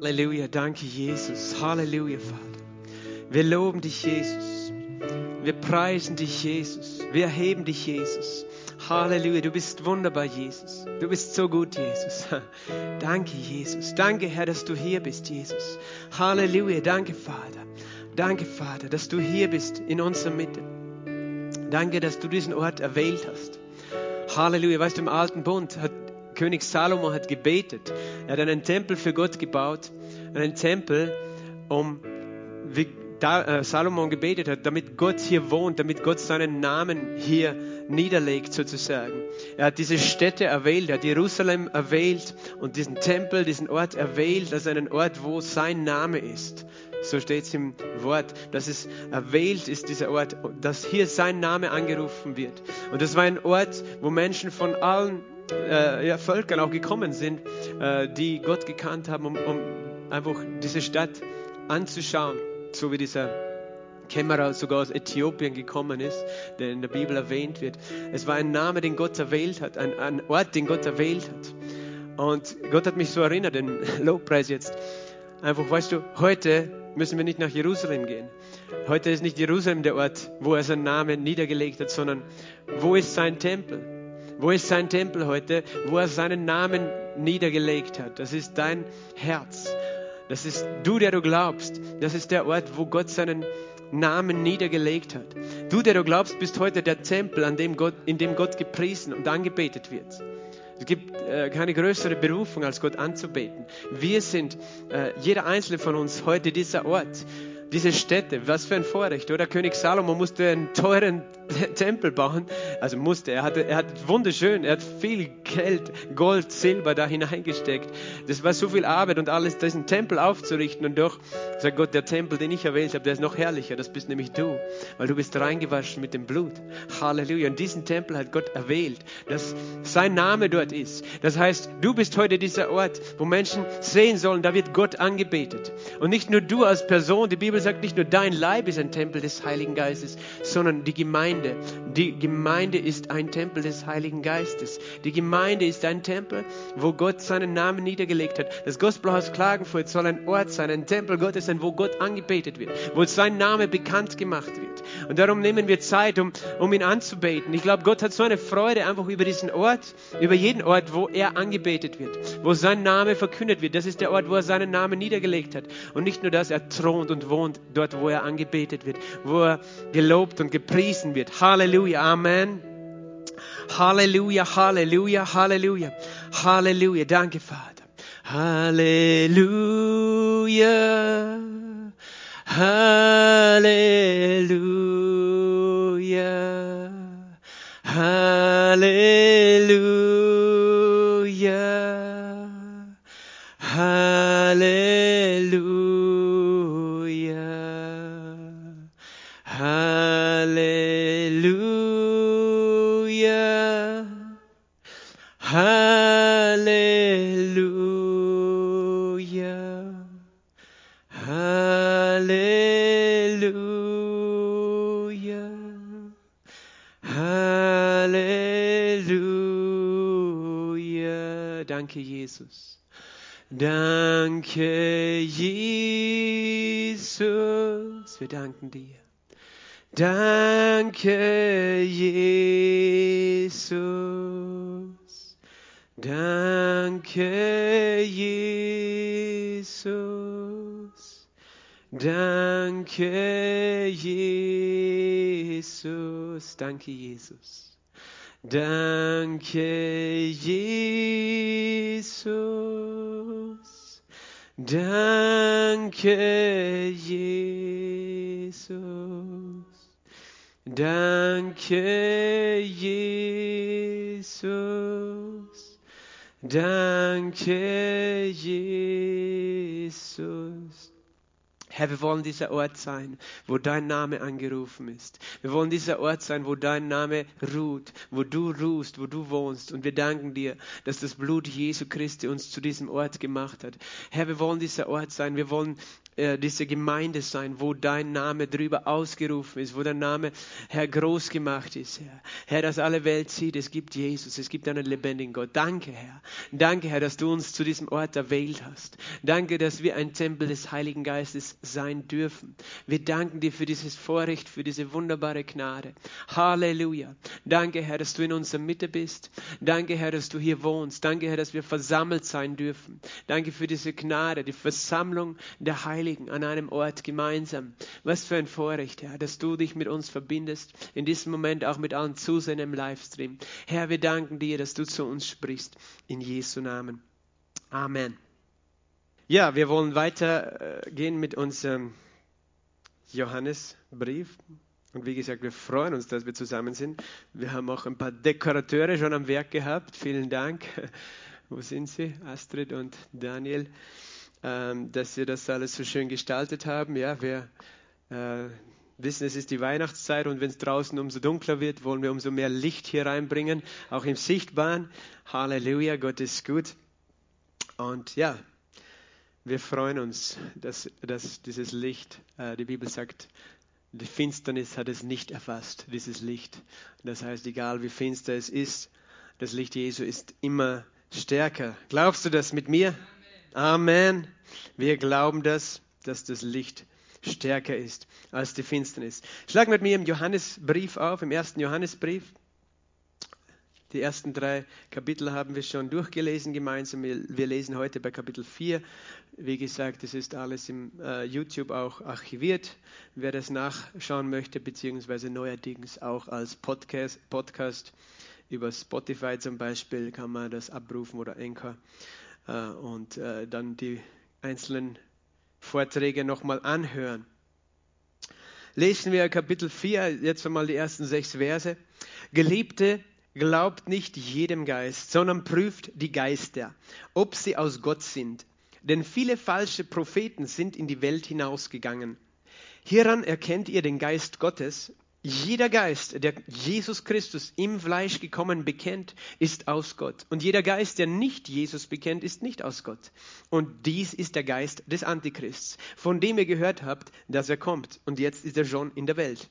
Halleluja, danke Jesus. Halleluja, Vater. Wir loben dich, Jesus. Wir preisen dich, Jesus. Wir erheben dich, Jesus. Halleluja, du bist wunderbar, Jesus. Du bist so gut, Jesus. Danke, Jesus. Danke, Herr, dass du hier bist, Jesus. Halleluja, danke, Vater. Danke, Vater, dass du hier bist in unserer Mitte. Danke, dass du diesen Ort erwählt hast. Halleluja, weißt du, im alten Bund hat König Salomo hat gebetet. Er hat einen Tempel für Gott gebaut. Einen Tempel, um, wie da, äh, Salomon gebetet hat, damit Gott hier wohnt, damit Gott seinen Namen hier niederlegt sozusagen. Er hat diese Städte erwählt, er hat Jerusalem erwählt und diesen Tempel, diesen Ort erwählt als einen Ort, wo sein Name ist. So steht es im Wort, dass es erwählt ist, dieser Ort, dass hier sein Name angerufen wird. Und das war ein Ort, wo Menschen von allen äh, ja, Völkern auch gekommen sind, äh, die Gott gekannt haben, um, um einfach diese Stadt anzuschauen, so wie dieser Kämmerer sogar aus Äthiopien gekommen ist, der in der Bibel erwähnt wird. Es war ein Name, den Gott erwählt hat, ein, ein Ort, den Gott erwählt hat. Und Gott hat mich so erinnert, den Lobpreis jetzt. Einfach, weißt du, heute müssen wir nicht nach Jerusalem gehen. Heute ist nicht Jerusalem der Ort, wo er seinen Namen niedergelegt hat, sondern wo ist sein Tempel? Wo ist sein Tempel heute, wo er seinen Namen niedergelegt hat? Das ist dein Herz. Das ist du, der du glaubst. Das ist der Ort, wo Gott seinen Namen niedergelegt hat. Du, der du glaubst, bist heute der Tempel, an dem Gott, in dem Gott gepriesen und angebetet wird. Es gibt äh, keine größere Berufung, als Gott anzubeten. Wir sind, äh, jeder einzelne von uns, heute dieser Ort diese Städte, was für ein Vorrecht, oder? König Salomo musste einen teuren Tempel bauen, also musste, er, hatte, er hat wunderschön, er hat viel Geld, Gold, Silber da hineingesteckt. Das war so viel Arbeit und alles, diesen Tempel aufzurichten und doch, sagt Gott, der Tempel, den ich erwählt habe, der ist noch herrlicher, das bist nämlich du, weil du bist reingewaschen mit dem Blut. Halleluja. Und diesen Tempel hat Gott erwählt, dass sein Name dort ist. Das heißt, du bist heute dieser Ort, wo Menschen sehen sollen, da wird Gott angebetet. Und nicht nur du als Person, die Bibel Bibel sagt nicht nur dein Leib ist ein Tempel des Heiligen Geistes, sondern die Gemeinde. Die Gemeinde ist ein Tempel des Heiligen Geistes. Die Gemeinde ist ein Tempel, wo Gott seinen Namen niedergelegt hat. Das Gospelhaus Klagenfurt soll ein Ort sein, ein Tempel Gottes sein, wo Gott angebetet wird, wo sein Name bekannt gemacht wird. Und darum nehmen wir Zeit, um, um ihn anzubeten. Ich glaube, Gott hat so eine Freude einfach über diesen Ort, über jeden Ort, wo er angebetet wird, wo sein Name verkündet wird. Das ist der Ort, wo er seinen Namen niedergelegt hat. Und nicht nur das, er thront und wohnt wohnt, dort, wo er angebetet wird, wo er gelobt und gepriesen wird. Halleluja, Amen. Halleluja, Halleluja, Halleluja, Halleluja. Danke, Vater. Halleluja, Halleluja, Halleluja, Jesus. Danke, Jesus. Wir danken dir. Danke, Jesus. Danke, Jesus. Danke, Jesus. Danke, Jesus. Danke, Jesus. Danke, Jesus. Danke, Jesus. Danke, Jesus. Herr, wir wollen dieser Ort sein, wo dein Name angerufen ist. Wir wollen dieser Ort sein, wo dein Name ruht, wo du ruhst, wo du wohnst. Und wir danken dir, dass das Blut Jesu Christi uns zu diesem Ort gemacht hat. Herr, wir wollen dieser Ort sein. Wir wollen äh, diese Gemeinde sein, wo dein Name drüber ausgerufen ist, wo dein Name, Herr, groß gemacht ist, Herr. Herr, dass alle Welt sieht, es gibt Jesus, es gibt einen lebendigen Gott. Danke, Herr. Danke, Herr, dass du uns zu diesem Ort erwählt hast. Danke, dass wir ein Tempel des Heiligen Geistes sein dürfen. Wir danken dir für dieses Vorrecht, für diese wunderbare Gnade. Halleluja. Danke, Herr, dass du in unserer Mitte bist. Danke, Herr, dass du hier wohnst. Danke, Herr, dass wir versammelt sein dürfen. Danke für diese Gnade, die Versammlung der Heiligen an einem Ort gemeinsam. Was für ein Vorrecht, Herr, dass du dich mit uns verbindest, in diesem Moment auch mit allen Zusehern im Livestream. Herr, wir danken dir, dass du zu uns sprichst, in Jesu Namen. Amen. Ja, wir wollen weitergehen mit unserem Johannesbrief. Und wie gesagt, wir freuen uns, dass wir zusammen sind. Wir haben auch ein paar Dekorateure schon am Werk gehabt. Vielen Dank. Wo sind sie? Astrid und Daniel ähm, dass wir das alles so schön gestaltet haben. Ja, wir äh, wissen, es ist die Weihnachtszeit und wenn es draußen umso dunkler wird, wollen wir umso mehr Licht hier reinbringen, auch im Sichtbaren. Halleluja, Gott ist gut. Und ja, wir freuen uns, dass, dass dieses Licht, äh, die Bibel sagt, die Finsternis hat es nicht erfasst, dieses Licht. Das heißt, egal wie finster es ist, das Licht Jesu ist immer stärker. Glaubst du das mit mir? Amen. Wir glauben das, dass das Licht stärker ist als die Finsternis. Schlag mit mir im Johannesbrief auf, im ersten Johannesbrief. Die ersten drei Kapitel haben wir schon durchgelesen gemeinsam. Wir lesen heute bei Kapitel 4. Wie gesagt, es ist alles im äh, YouTube auch archiviert. Wer das nachschauen möchte, beziehungsweise neuerdings auch als Podcast, Podcast über Spotify zum Beispiel, kann man das abrufen oder Anchor. Äh, und äh, dann die einzelnen Vorträge nochmal anhören. Lesen wir Kapitel 4, jetzt einmal die ersten sechs Verse. Geliebte, glaubt nicht jedem Geist, sondern prüft die Geister, ob sie aus Gott sind. Denn viele falsche Propheten sind in die Welt hinausgegangen. Hieran erkennt ihr den Geist Gottes. Jeder Geist, der Jesus Christus im Fleisch gekommen bekennt, ist aus Gott. Und jeder Geist, der nicht Jesus bekennt, ist nicht aus Gott. Und dies ist der Geist des Antichrists, von dem ihr gehört habt, dass er kommt. Und jetzt ist er schon in der Welt.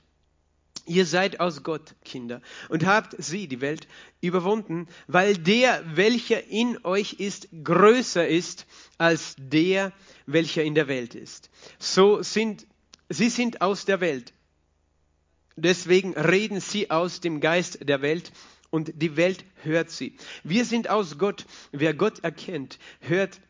Ihr seid aus Gott, Kinder, und habt sie, die Welt, überwunden, weil der, welcher in euch ist, größer ist als der, welcher in der Welt ist. So sind, sie sind aus der Welt Deswegen reden sie aus dem Geist der Welt und die Welt hört sie. Wir sind aus Gott. Wer Gott erkennt, hört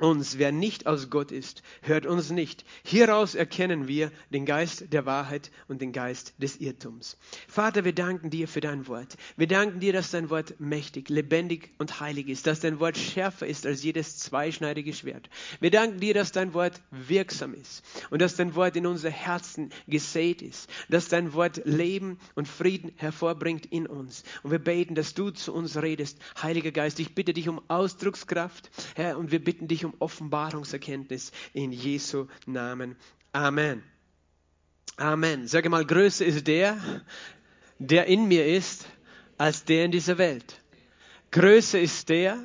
uns. Wer nicht aus Gott ist, hört uns nicht. Hieraus erkennen wir den Geist der Wahrheit und den Geist des Irrtums. Vater, wir danken dir für dein Wort. Wir danken dir, dass dein Wort mächtig, lebendig und heilig ist, dass dein Wort schärfer ist als jedes zweischneidige Schwert. Wir danken dir, dass dein Wort wirksam ist und dass dein Wort in unser Herzen gesät ist, dass dein Wort Leben und Frieden hervorbringt in uns. Und wir beten, dass du zu uns redest. Heiliger Geist, ich bitte dich um Ausdruckskraft, Herr, und wir bitten dich um um Offenbarungserkenntnis in Jesu Namen. Amen. Amen. Sage mal, größer ist der, der in mir ist, als der in dieser Welt. Größer ist der,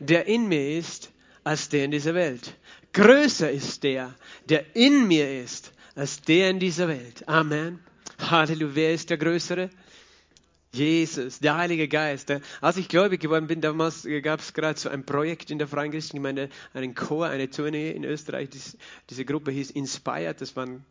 der in mir ist, als der in dieser Welt. Größer ist der, der in mir ist, als der in dieser Welt. Amen. Halleluja. Wer ist der Größere? Jesus, der Heilige Geist. Als ich gläubig geworden bin, damals gab es gerade so ein Projekt in der Freien Christen Gemeinde, einen Chor, eine Tournee in Österreich. Dies, diese Gruppe hieß Inspired, das waren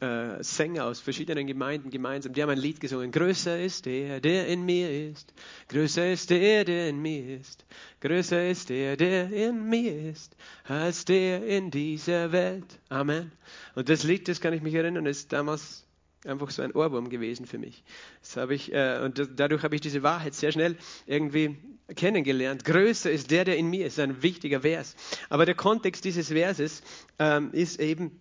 äh, Sänger aus verschiedenen Gemeinden gemeinsam. Die haben ein Lied gesungen. Größer ist der, der in mir ist. Größer ist der, der in mir ist. Größer ist der, der in mir ist, als der in dieser Welt. Amen. Und das Lied, das kann ich mich erinnern, ist damals einfach so ein Ohrwurm gewesen für mich. Das habe ich, äh, und dadurch habe ich diese Wahrheit sehr schnell irgendwie kennengelernt. Größer ist der, der in mir ist, ein wichtiger Vers. Aber der Kontext dieses Verses ähm, ist eben,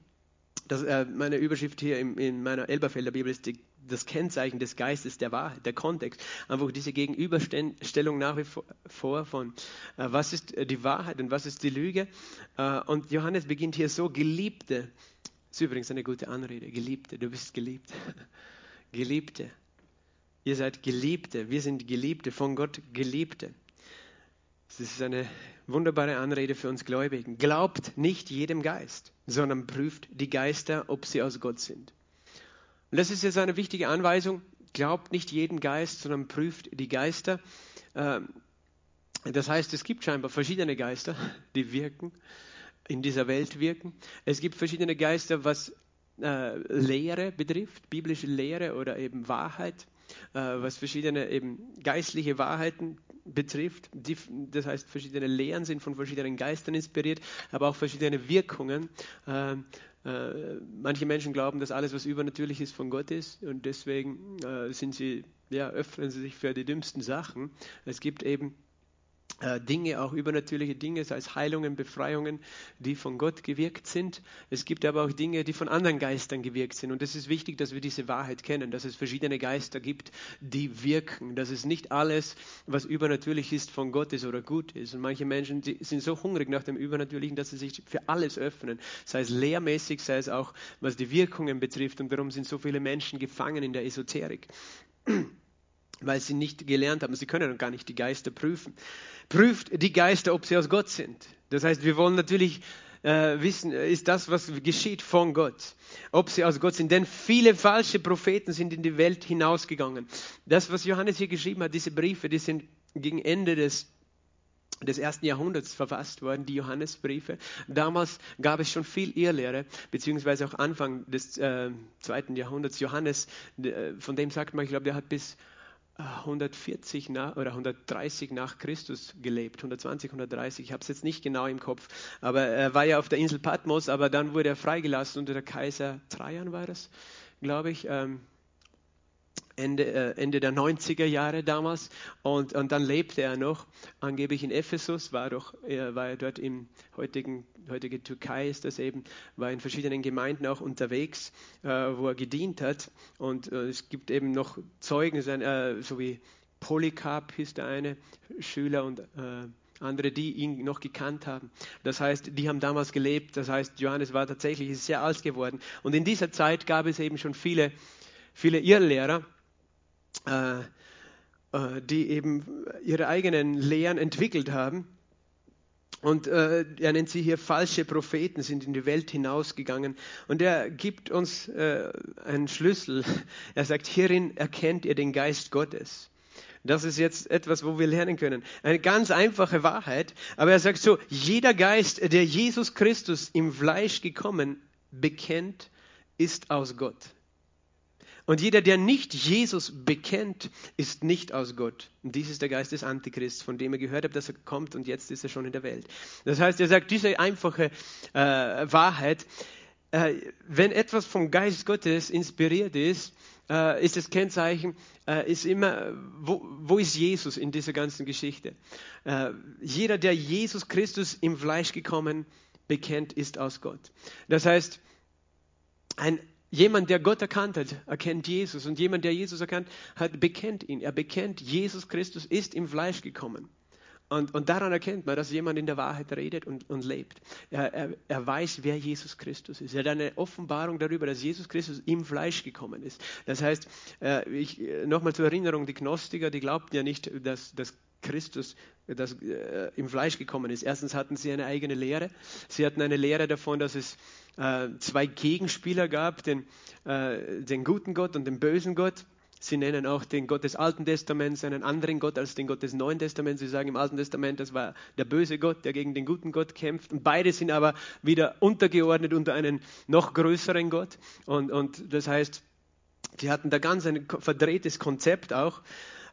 dass, äh, meine Überschrift hier in, in meiner Elberfelder Bibel ist die, das Kennzeichen des Geistes der Wahrheit, der Kontext. Einfach diese Gegenüberstellung nach wie vor von, äh, was ist die Wahrheit und was ist die Lüge. Äh, und Johannes beginnt hier so, Geliebte, Das ist übrigens eine gute Anrede. Geliebte, du bist geliebt. Geliebte. Ihr seid Geliebte. Wir sind Geliebte, von Gott Geliebte. Das ist eine wunderbare Anrede für uns Gläubigen. Glaubt nicht jedem Geist, sondern prüft die Geister, ob sie aus Gott sind. Und das ist jetzt eine wichtige Anweisung. Glaubt nicht jeden Geist, sondern prüft die Geister. Ähm, das heißt, es gibt scheinbar verschiedene Geister, die wirken, in dieser Welt wirken. Es gibt verschiedene Geister, was äh, Lehre betrifft, biblische Lehre oder eben Wahrheit, äh, was verschiedene eben geistliche Wahrheiten betrifft. Die, das heißt, verschiedene Lehren sind von verschiedenen Geistern inspiriert, aber auch verschiedene Wirkungen. Äh, äh, manche Menschen glauben, dass alles, was übernatürlich ist, von Gott ist und deswegen äh, sind sie, ja, öffnen sie sich für die dümmsten Sachen. Es gibt eben Dinge, auch übernatürliche Dinge, sei es Heilungen, Befreiungen, die von Gott gewirkt sind. Es gibt aber auch Dinge, die von anderen Geistern gewirkt sind. Und es ist wichtig, dass wir diese Wahrheit kennen, dass es verschiedene Geister gibt, die wirken, dass es nicht alles, was übernatürlich ist, von Gott ist oder gut ist. Und manche Menschen sind so hungrig nach dem Übernatürlichen, dass sie sich für alles öffnen, sei es lehrmäßig, sei es auch, was die Wirkungen betrifft. Und darum sind so viele Menschen gefangen in der Esoterik weil sie nicht gelernt haben. Sie können gar nicht die Geister prüfen. Prüft die Geister, ob sie aus Gott sind. Das heißt, wir wollen natürlich äh, wissen, ist das, was geschieht von Gott, ob sie aus Gott sind. Denn viele falsche Propheten sind in die Welt hinausgegangen. Das, was Johannes hier geschrieben hat, diese Briefe, die sind gegen Ende des des ersten Jahrhunderts verfasst worden, die Johannesbriefe. Damals gab es schon viel Irrlehre, beziehungsweise auch Anfang des äh, zweiten Jahrhunderts. Johannes, äh, von dem sagt man, ich glaube, der hat bis 140 nach, oder 130 nach Christus gelebt, 120, 130, ich habe es jetzt nicht genau im Kopf, aber er war ja auf der Insel Patmos, aber dann wurde er freigelassen unter der Kaiser Trajan war das, glaube ich. Ähm, Ende, äh, Ende der 90er Jahre damals und, und dann lebte er noch angeblich in Ephesus, war, doch, er war dort im heutigen, heutige Türkei ist das eben, war in verschiedenen Gemeinden auch unterwegs, äh, wo er gedient hat und äh, es gibt eben noch Zeugen, äh, so wie Polycarp hieß der eine Schüler und äh, andere, die ihn noch gekannt haben. Das heißt, die haben damals gelebt. Das heißt, Johannes war tatsächlich sehr alt geworden. Und in dieser Zeit gab es eben schon viele, viele Irrlehrer, äh, äh, die eben ihre eigenen Lehren entwickelt haben. Und äh, er nennt sie hier falsche Propheten, sind in die Welt hinausgegangen. Und er gibt uns äh, einen Schlüssel. Er sagt, hierin erkennt ihr den Geist Gottes. Das ist jetzt etwas, wo wir lernen können. Eine ganz einfache Wahrheit. Aber er sagt so, jeder Geist, der Jesus Christus im Fleisch gekommen bekennt, ist aus Gott. Und jeder, der nicht Jesus bekennt, ist nicht aus Gott. Und dies ist der Geist des Antichrists, von dem er gehört hat, dass er kommt und jetzt ist er schon in der Welt. Das heißt, er sagt diese einfache äh, Wahrheit, äh, wenn etwas vom Geist Gottes inspiriert ist, äh, ist das Kennzeichen, äh, ist immer, wo, wo, ist Jesus in dieser ganzen Geschichte? Äh, jeder, der Jesus Christus im Fleisch gekommen bekennt, ist aus Gott. Das heißt, ein Jemand, der Gott erkannt hat, erkennt Jesus. Und jemand, der Jesus erkannt hat, bekennt ihn. Er bekennt, Jesus Christus ist im Fleisch gekommen. Und, und daran erkennt man, dass jemand in der Wahrheit redet und, und lebt. Er, er, er, weiß, wer Jesus Christus ist. Er hat eine Offenbarung darüber, dass Jesus Christus im Fleisch gekommen ist. Das heißt, äh, nochmal zur Erinnerung, die Gnostiker, die glaubten ja nicht, dass, dass Christus das, äh, im Fleisch gekommen ist. Erstens hatten sie eine eigene Lehre. Sie hatten eine Lehre davon, dass es äh, zwei Gegenspieler gab, den, äh, den guten Gott und den bösen Gott. Sie nennen auch den Gott des Alten Testaments einen anderen Gott als den Gott des Neuen Testaments. Sie sagen im Alten Testament, das war der böse Gott, der gegen den guten Gott kämpft. Und beide sind aber wieder untergeordnet unter einen noch größeren Gott. Und, und das heißt, sie hatten da ganz ein verdrehtes Konzept auch.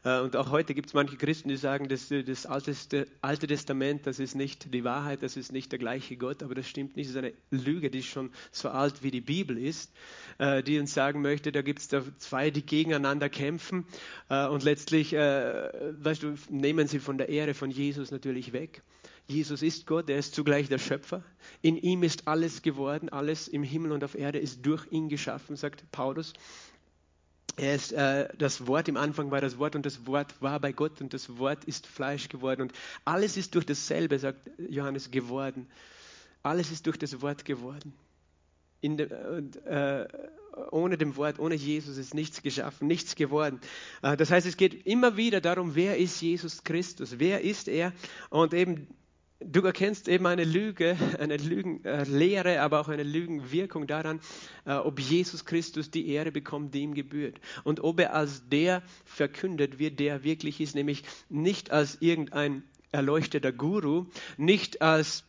Äh, und auch heute gibt es manche Christen, die sagen, dass das Alte Testament, das ist nicht die Wahrheit, das ist nicht der gleiche Gott, aber das stimmt nicht. Das ist eine Lüge, die schon so alt wie die Bibel ist, äh, die uns sagen möchte, da gibt es da zwei, die gegeneinander kämpfen äh, und letztlich, weißt du, nehmen sie von der Ehre von Jesus natürlich weg. Jesus ist Gott, er ist zugleich der Schöpfer. In ihm ist alles geworden, alles im Himmel und auf Erde ist durch ihn geschaffen, sagt Paulus. Er ist äh, das Wort, im Anfang war das Wort und das Wort war bei Gott und das Wort ist Fleisch geworden und alles ist durch dasselbe, sagt Johannes, geworden. Alles ist durch das Wort geworden. de, äh, ohne dem Wort, ohne Jesus ist nichts geschaffen, nichts geworden. Äh, das heißt, es geht immer wieder darum, wer ist Jesus Christus? Wer ist er? Und eben du erkennst eben eine Lüge, eine Lügenlehre, aber auch eine Lügenwirkung daran, äh, ob Jesus Christus die Ehre bekommt, die ihm gebührt. Und ob er als der verkündet wird, der wirklich ist, nämlich nicht als irgendein erleuchteter Guru, nicht als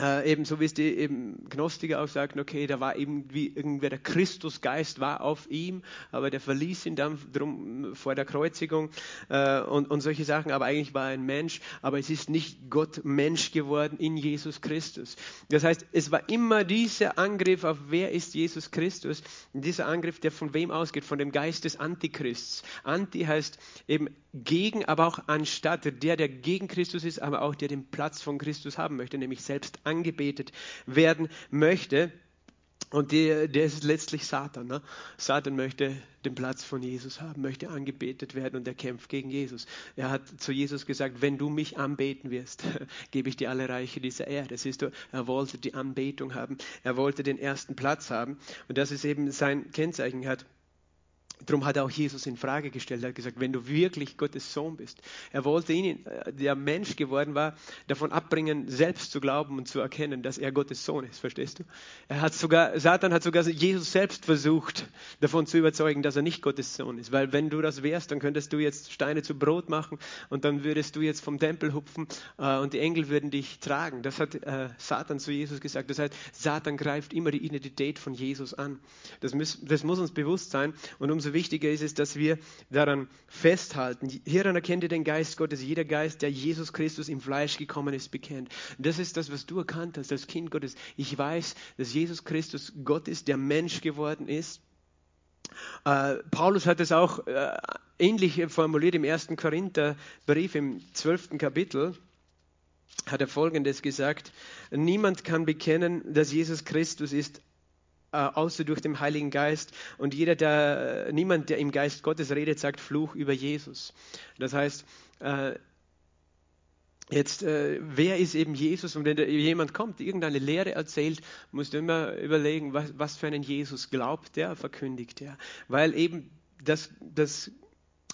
äh, eben so wie es die eben Gnostiker auch sagten, okay, da war irgendwie irgendwer der Christusgeist war auf ihm, aber der verließ ihn dann drum vor der Kreuzigung äh, und, und solche Sachen, aber eigentlich war er ein Mensch, aber es ist nicht Gott Mensch geworden in Jesus Christus. Das heißt, es war immer dieser Angriff auf wer ist Jesus Christus, dieser Angriff, der von wem ausgeht, von dem Geist des Antichrists. Anti heißt eben gegen, aber auch anstatt, der, der gegen Christus ist, aber auch der den Platz von Christus haben möchte, nämlich selbst angebetet werden möchte. Und der, der ist letztlich Satan. Ne? Satan möchte den Platz von Jesus haben, möchte angebetet werden und er kämpft gegen Jesus. Er hat zu Jesus gesagt, wenn du mich anbeten wirst, gebe ich dir alle Reiche dieser Erde. Siehst du, er wollte die Anbetung haben, er wollte den ersten Platz haben und das ist eben sein Kennzeichen. Hat Darum hat auch Jesus in Frage gestellt. Er hat gesagt, wenn du wirklich Gottes Sohn bist. Er wollte ihn, äh, der Mensch geworden war, davon abbringen, selbst zu glauben und zu erkennen, dass er Gottes Sohn ist. Verstehst du? Er hat sogar, Satan hat sogar Jesus selbst versucht, davon zu überzeugen, dass er nicht Gottes Sohn ist. Weil wenn du das wärst, dann könntest du jetzt Steine zu Brot machen und dann würdest du jetzt vom Tempel hupfen äh, und die Engel würden dich tragen. Das hat äh, Satan zu Jesus gesagt. Das heißt, Satan greift immer die Identität von Jesus an. Das, muss, das muss uns bewusst sein. Und umso wichtiger ist es, dass wir daran festhalten. Hieran erkennt ihr den Geist Gottes. Jeder Geist, der Jesus Christus im Fleisch gekommen ist, bekennt. das ist das, was du erkannt hast als Kind Gottes. Ich weiß, dass Jesus Christus Gott ist, der Mensch geworden ist. Äh, Paulus hat es auch äh, ähnlich formuliert im ersten Korintherbrief im zwölften Kapitel hat er Folgendes gesagt, niemand kann bekennen, dass Jesus Christus ist, außer durch den Heiligen Geist. Und jeder, der, äh, niemand, der im Geist Gottes redet, sagt Fluch über Jesus. Das heißt, äh, Jetzt, äh, wer ist eben Jesus? Und wenn jemand kommt, irgendeine Lehre erzählt, musst du immer überlegen, was, was für einen Jesus glaubt der, verkündigt der. Weil eben das, das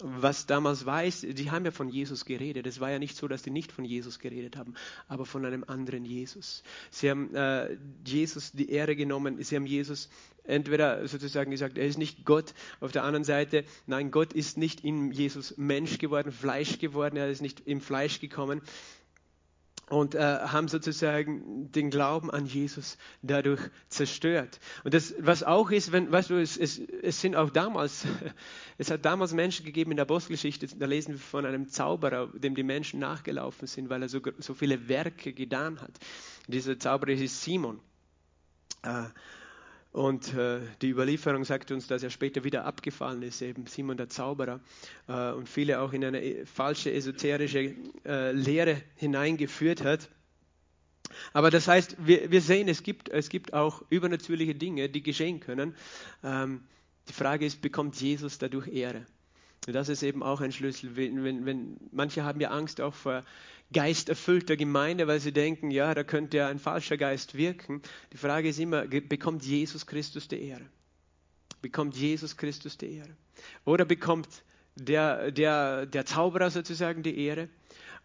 was damals weiß, die haben ja von Jesus geredet. Es war ja nicht so, dass die nicht von Jesus geredet haben, aber von einem anderen Jesus. Sie haben äh, Jesus die Ehre genommen. Sie haben Jesus entweder sozusagen gesagt, er ist nicht Gott. Auf der anderen Seite, nein, Gott ist nicht in Jesus Mensch geworden, Fleisch geworden. Er ist nicht im Fleisch gekommen, und äh, haben sozusagen den Glauben an Jesus dadurch zerstört. Und das, was auch ist, wenn, weißt du, es, es, es sind auch damals, es hat damals Menschen gegeben in der Apostelgeschichte, da lesen wir von einem Zauberer, dem die Menschen nachgelaufen sind, weil er so, so viele Werke getan hat. Dieser Zauberer ist Simon. Äh, und äh, die Überlieferung sagt uns, dass er später wieder abgefallen ist, eben Simon der Zauberer, äh, und viele auch in eine äh, falsche esoterische äh, Lehre hineingeführt hat. Aber das heißt, wir, wir sehen, es gibt, es gibt auch übernatürliche Dinge, die geschehen können. Ähm, die Frage ist, bekommt Jesus dadurch Ehre? Und das ist eben auch ein Schlüssel. Wenn, wenn, wenn, manche haben ja Angst auch vor geisterfüllter Gemeinde, weil sie denken, ja, da könnte ja ein falscher Geist wirken. Die Frage ist immer, bekommt Jesus Christus die Ehre? Bekommt Jesus Christus die Ehre? Oder bekommt der, der, der Zauberer sozusagen die Ehre?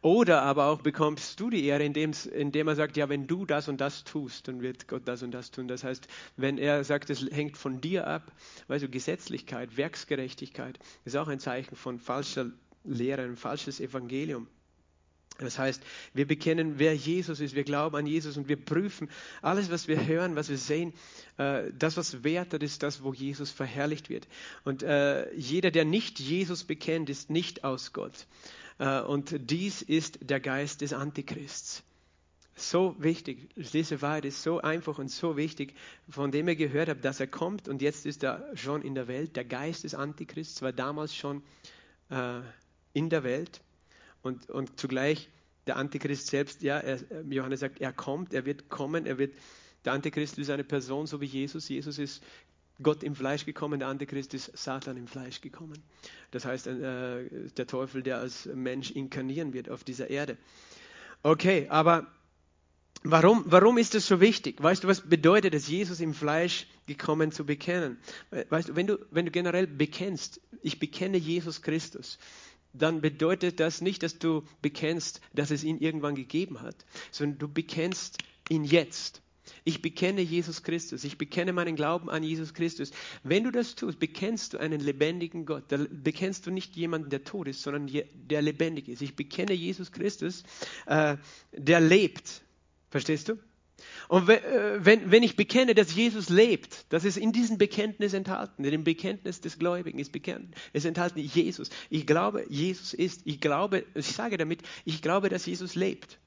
Oder aber auch bekommst du die Ehre, indem, indem er sagt, ja, wenn du das und das tust, dann wird Gott das und das tun. Das heißt, wenn er sagt, es hängt von dir ab, weißt du, Gesetzlichkeit, Werksgerechtigkeit ist auch ein Zeichen von falscher Lehre, ein falsches Evangelium. Das heißt, wir bekennen, wer Jesus ist, wir glauben an Jesus und wir prüfen alles, was wir hören, was wir sehen. Äh, das, was wert ist das, wo Jesus verherrlicht wird. Und äh, jeder, der nicht Jesus bekennt, ist nicht aus Gott. Äh, und dies ist der Geist des Antichrists. So wichtig, diese Wahrheit ist so einfach und so wichtig, von dem ihr gehört habt, dass er kommt und jetzt ist er schon in der Welt. Der Geist des Antichrists war damals schon in der Welt und, und zugleich der Antichrist selbst, ja, er, Johannes sagt, er kommt, er wird kommen, er wird, der Antichrist ist eine Person, so wie Jesus. Jesus ist Gott im Fleisch gekommen, der Antichrist ist Satan im Fleisch gekommen. Das heißt, äh, der Teufel, der als Mensch inkarnieren wird auf dieser Erde. Okay, aber Warum, warum ist das so wichtig? Weißt du, was bedeutet es, Jesus im Fleisch gekommen zu bekennen? Weißt du, wenn du, wenn du generell bekennst, ich bekenne Jesus Christus, dann bedeutet das nicht, dass du bekennst, dass es ihn irgendwann gegeben hat, sondern du bekennst ihn jetzt. Ich bekenne Jesus Christus. Ich bekenne meinen Glauben an Jesus Christus. Wenn du das tust, bekennst du einen lebendigen Gott. Da bekennst du nicht jemanden, der tot ist, sondern der lebendig ist. Ich bekenne Jesus Christus, äh, der lebt. Verstehst du? Und äh, wenn, wenn ich bekenne, dass Jesus lebt, das ist in diesem Bekenntnis enthalten, in dem Bekenntnis des Gläubigen ist, bekennt, ist enthalten Jesus. Ich glaube, Jesus ist. Ich glaube, ich sage damit, ich glaube, dass Jesus lebt.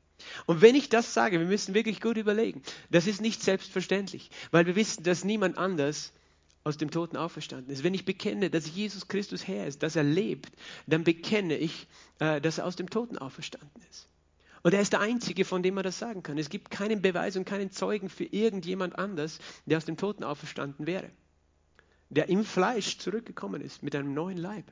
Und wenn ich das sage, wir müssen wirklich gut überlegen, das ist nicht selbstverständlich, weil wir wissen, dass niemand anders aus dem Toten auferstanden ist. Wenn ich bekenne, dass Jesus Christus Herr ist, dass er lebt, dann bekenne ich, äh, dass er aus dem Toten auferstanden ist. Und er ist der Einzige, von dem man das sagen kann. Es gibt keinen Beweis und keinen Zeugen für irgendjemand anders, der aus dem Toten auferstanden wäre. Der im Fleisch zurückgekommen ist mit einem neuen Leib.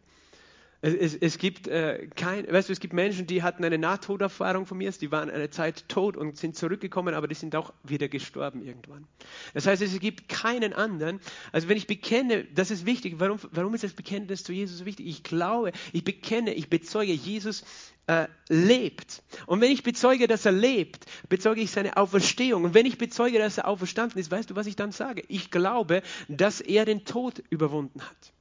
Es, es, gibt äh, kein, weißt du, es gibt Menschen, die hatten eine Nahtoderfahrung von mir, die waren eine Zeit tot und sind zurückgekommen, aber die sind auch wieder gestorben irgendwann. Das heißt, es gibt keinen anderen. Also wenn ich bekenne, das ist wichtig. Warum, warum ist das Bekenntnis zu Jesus so wichtig? Ich glaube, ich bekenne, ich bezeuge, Jesus äh, lebt. Und wenn ich bezeuge, dass er lebt, bezeuge ich seine Auferstehung. Und wenn ich bezeuge, dass er auferstanden ist, weißt du, was ich dann sage? Ich glaube, dass er den Tod überwunden hat.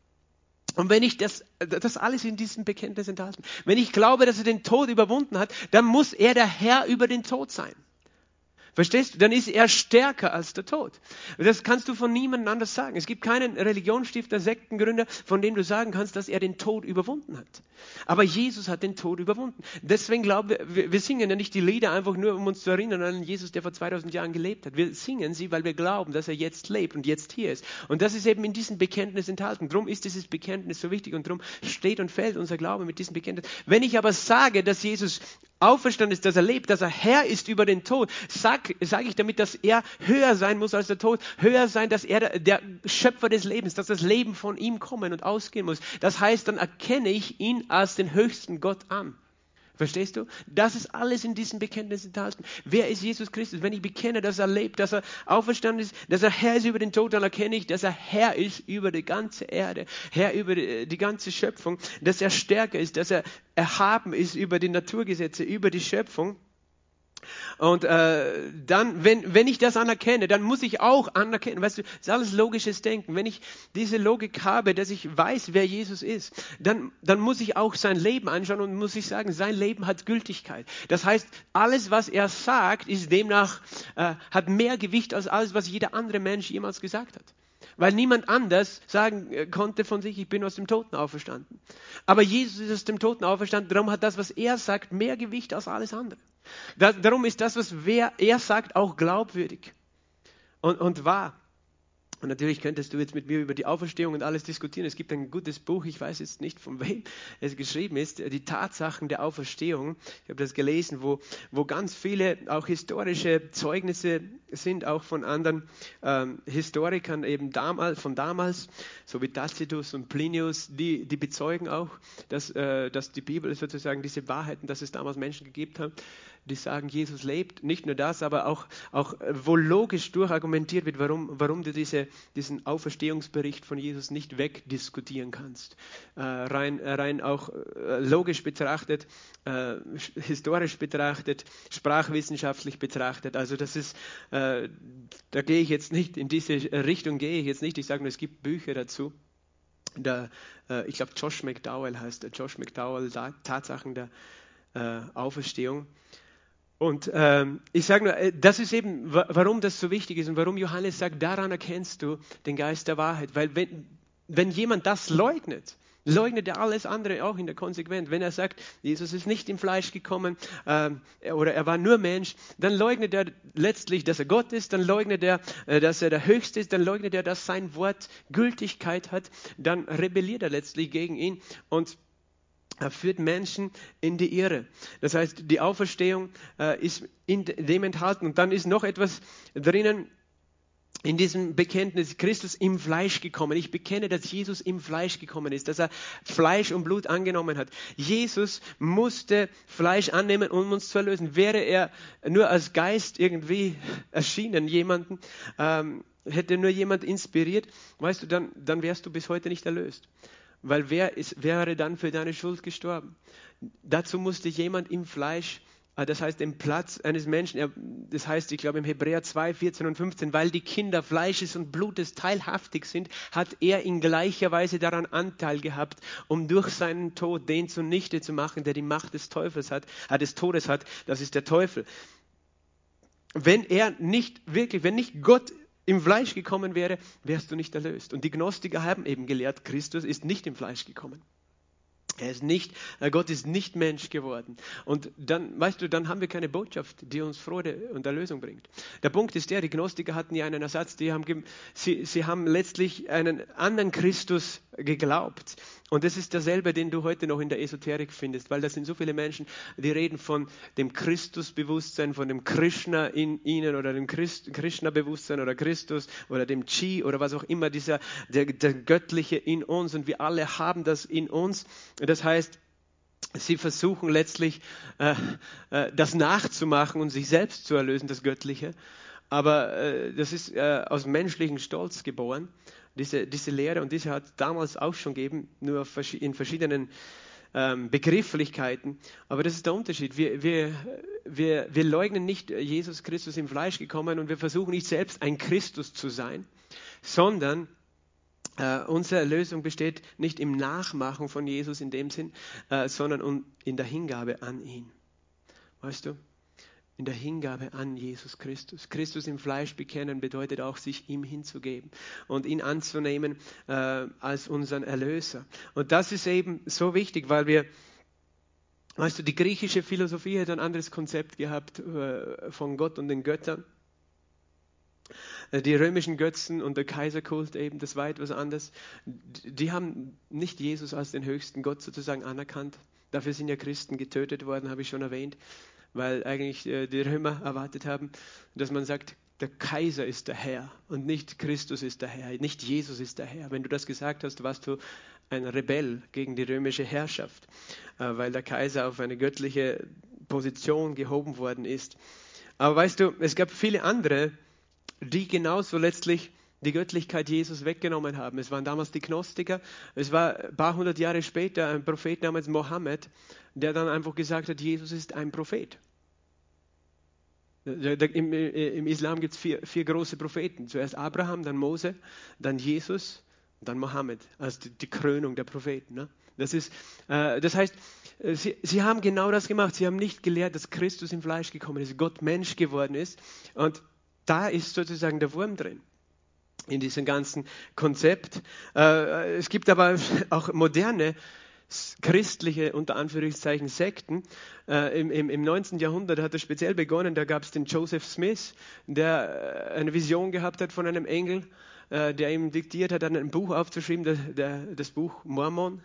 Und wenn ich das, das alles in diesem Bekenntnis enthalten, wenn ich glaube, dass er den Tod überwunden hat, dann muss er der Herr über den Tod sein. Verstehst du? Dann ist er stärker als der Tod. Das kannst du von niemandem anders sagen. Es gibt keinen Religionsstifter, Sektengründer, von dem du sagen kannst, dass er den Tod überwunden hat. Aber Jesus hat den Tod überwunden. Deswegen glauben wir, wir singen ja nicht die Lieder einfach nur, um uns zu erinnern an Jesus, der vor 2000 Jahren gelebt hat. Wir singen sie, weil wir glauben, dass er jetzt lebt und jetzt hier ist. Und das ist eben in diesem Bekenntnis enthalten. Darum ist dieses Bekenntnis so wichtig und darum steht und fällt unser Glaube mit diesem Bekenntnis. Wenn ich aber sage, dass Jesus auferstanden ist, dass er lebt, dass er Herr ist über den Tod, sage sag ich damit, dass er höher sein muss als der Tod, höher sein, dass er der, der Schöpfer des Lebens, dass das Leben von ihm kommen und ausgehen muss. Das heißt, dann erkenne ich ihn als den höchsten Gott an. Verstehst du? Das ist alles in diesem Bekenntnis enthalten. Wer ist Jesus Christus? Wenn ich bekenne, dass er lebt, dass er auferstanden ist, dass er Herr ist über den Tod, dann erkenne ich, dass er Herr ist über die ganze Erde, Herr über die, die ganze Schöpfung, dass er stärker ist, dass er erhaben ist über die Naturgesetze, über die Schöpfung. Und äh, dann, wenn, wenn ich das anerkenne, dann muss ich auch anerkennen, weißt du, das ist alles logisches Denken. Wenn ich diese Logik habe, dass ich weiß, wer Jesus ist, dann, dann muss ich auch sein Leben anschauen und muss ich sagen, sein Leben hat Gültigkeit. Das heißt, alles, was er sagt, ist demnach, äh, hat mehr Gewicht als alles, was jeder andere Mensch jemals gesagt hat weil niemand anders sagen äh, konnte von sich, ich bin aus dem Toten auferstanden. Aber Jesus ist aus dem Toten auferstanden, darum hat das, was er sagt, mehr Gewicht als alles andere. Darum ist das, was er sagt, auch glaubwürdig und, und wahr. Und natürlich könntest du jetzt mit mir über die Auferstehung und alles diskutieren. Es gibt ein gutes Buch, ich weiß jetzt nicht von wem es geschrieben ist, die Tatsachen der Auferstehung. Ich habe das gelesen, wo, wo ganz viele auch historische Zeugnisse sind, auch von anderen ähm, Historikern eben damals, von damals, so wie Tacitus und Plinius, die, die bezeugen auch, dass, äh, dass die Bibel sozusagen diese Wahrheiten, dass es damals Menschen gegeben hat, die sagen, Jesus lebt. Nicht nur das, aber auch, auch äh, wo logisch durchargumentiert wird, warum, warum du diese, diesen Auferstehungsbericht von Jesus nicht wegdiskutieren kannst. Äh, rein, rein auch äh, logisch betrachtet, äh, historisch betrachtet, sprachwissenschaftlich betrachtet. Also das ist, äh, da gehe ich jetzt nicht, in diese Richtung gehe ich jetzt nicht. Ich sage nur, es gibt Bücher dazu. Der, äh, ich glaube, Josh McDowell heißt der. Josh McDowell, Tatsachen der Auferstehung. Und ähm, ich sage nur, äh, das ist eben, warum das so wichtig ist und warum Johannes sagt, daran erkennst du den Geist der Wahrheit. Weil wenn, wenn jemand das leugnet, leugnet er alles andere auch in der Konsequenz. Wenn er sagt, Jesus ist nicht im Fleisch gekommen ähm, oder er war nur Mensch, dann leugnet er letztlich, dass er Gott ist, dann leugnet er, äh, dass er der Höchste ist, dann leugnet er, dass sein Wort Gültigkeit hat, dann rebelliert er letztlich gegen ihn und führt Menschen in die Irre. Das heißt, die Auferstehung äh, ist in dem enthalten. Und dann ist noch etwas drinnen, in diesem Bekenntnis Christus im Fleisch gekommen. Ich bekenne, dass Jesus im Fleisch gekommen ist, dass er Fleisch und Blut angenommen hat. Jesus musste Fleisch annehmen, um uns zu erlösen. Wäre er nur als Geist irgendwie erschienen, jemanden, ähm, hätte nur jemand inspiriert, weißt du, dann, dann wärst du bis heute nicht erlöst. Weil wer ist, wäre dann für deine Schuld gestorben? Dazu musste jemand im Fleisch Ah, das heißt, im Platz eines Menschen, das heißt, ich glaube im Hebräer 2, 14 und 15, weil die Kinder Fleisches und Blutes teilhaftig sind, hat er in gleicher Weise daran Anteil gehabt, um durch seinen Tod den zunichte zu machen, der die Macht des Teufels hat, äh, des Todes hat, das ist der Teufel. Wenn er nicht wirklich, wenn nicht Gott im Fleisch gekommen wäre, wärst du nicht erlöst. Und die Gnostiker haben eben gelehrt, Christus ist nicht im Fleisch gekommen. Er ist nicht, äh, Gott ist nicht Mensch geworden. Und dann, weißt du, dann haben wir keine Botschaft, die uns Freude und Erlösung bringt. Der Punkt ist der, die Gnostiker hatten ja einen Ersatz, die haben, sie, sie haben letztlich einen anderen Christus geglaubt. Und das ist derselbe, den du heute noch in der Esoterik findest, weil da sind so viele Menschen, die reden von dem Christusbewusstsein, von dem Krishna in ihnen oder dem Krishna-Bewusstsein oder Christus oder dem Chi oder was auch immer, dieser, der, der Göttliche in uns und wir alle haben das in uns. Das heißt, sie versuchen letztlich äh, äh, das nachzumachen und sich selbst zu erlösen, das Göttliche. Aber äh, das ist äh, aus menschlichem Stolz geboren diese, diese Lehre und diese hat damals auch schon gegeben, nur in verschiedenen ähm, Begrifflichkeiten. Aber das ist der Unterschied. Wir, wir, wir, wir leugnen nicht, Jesus Christus im Fleisch gekommen und wir versuchen nicht selbst ein Christus zu sein, sondern äh, unsere Erlösung besteht nicht im Nachmachen von Jesus in dem Sinn, äh, sondern in der Hingabe an ihn. Weißt du? In der Hingabe an Jesus Christus. Christus im Fleisch bekennen bedeutet auch, sich ihm hinzugeben und ihn anzunehmen äh, als unseren Erlöser. Und das ist eben so wichtig, weil wir, weißt du, die griechische Philosophie hat ein anderes Konzept gehabt äh, von Gott und den Göttern. Äh, die römischen Götzen und der Kaiserkult eben, das war etwas anderes. Die haben nicht Jesus als den höchsten Gott sozusagen anerkannt. Dafür sind ja Christen getötet worden, habe ich schon erwähnt weil eigentlich äh, die Römer erwartet haben, dass man sagt, der Kaiser ist der Herr und nicht Christus ist der Herr, nicht Jesus ist der Herr. Wenn du das gesagt hast, warst du ein Rebell gegen die römische Herrschaft, äh, weil der Kaiser auf eine göttliche Position gehoben worden ist. Aber weißt du, es gab viele andere, die genauso letztlich die Göttlichkeit Jesus weggenommen haben. Es waren damals die Gnostiker. Es war ein paar hundert Jahre später ein Prophet namens Mohammed, der dann einfach gesagt hat, Jesus ist ein Prophet. Im, im Islam gibt es vier, vier, große Propheten. Zuerst Abraham, dann Mose, dann Jesus dann Mohammed, als die, die Krönung der Propheten. Ne? Das, ist, äh, das heißt, sie, sie haben genau das gemacht. Sie haben nicht gelehrt, dass Christus im Fleisch gekommen ist, Gott Mensch geworden ist. Und da ist sozusagen der Wurm drin in diesem ganzen Konzept. Äh, es gibt aber auch moderne christliche, unter Anführungszeichen, Sekten. Äh, im, im, Im 19. Jahrhundert hat es speziell begonnen, da gab es den Joseph Smith, der äh, eine Vision gehabt hat von einem Engel, äh, der ihm diktiert hat, ein Buch aufzuschreiben, der, der, das Buch Mormon.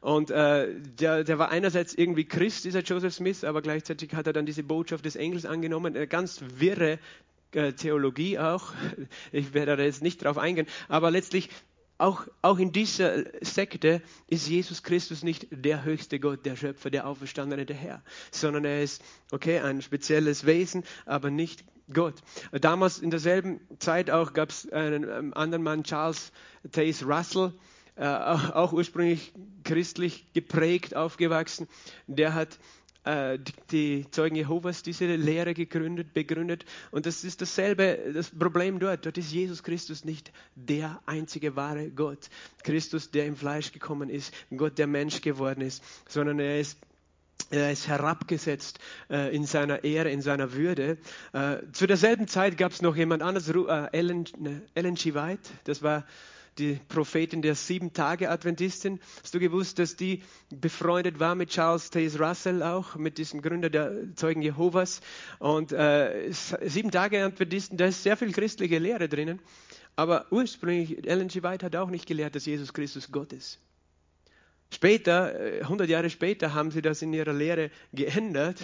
Und äh, der, der war einerseits irgendwie Christ, dieser Joseph Smith, aber gleichzeitig hat er dann diese Botschaft des Engels angenommen. Eine ganz wirre Theologie auch. Ich werde da jetzt nicht drauf eingehen, aber letztlich auch, auch in dieser Sekte ist Jesus Christus nicht der höchste Gott, der Schöpfer, der Auferstandene, der Herr, sondern er ist, okay, ein spezielles Wesen, aber nicht Gott. Damals in derselben Zeit auch gab es einen, einen, anderen Mann, Charles Taze Russell, äh, auch ursprünglich christlich geprägt aufgewachsen, der hat äh, die, Zeugen Jehovas diese Lehre gegründet, begründet. Und das ist dasselbe, das Problem dort. Dort ist Jesus Christus nicht der einzige wahre Gott. Christus, der im Fleisch gekommen ist, Gott, der Mensch geworden ist, sondern er ist er ist herabgesetzt äh, in seiner Ehre, in seiner Würde. Äh, zu derselben Zeit gab es noch jemand anderes, äh, Ellen, ne, Ellen G. White, das war die Prophetin der Sieben-Tage-Adventistin. Hast du gewusst, dass die befreundet war mit Charles Taze Russell auch, mit diesem Gründer der Zeugen Jehovas? Und äh, Sieben-Tage-Adventisten, da ist sehr viel christliche Lehre drinnen. Aber ursprünglich, Ellen G. White hat auch nicht gelehrt, dass Jesus Christus Gott ist. Später, 100 äh, Jahre später, haben sie das in ihrer Lehre geändert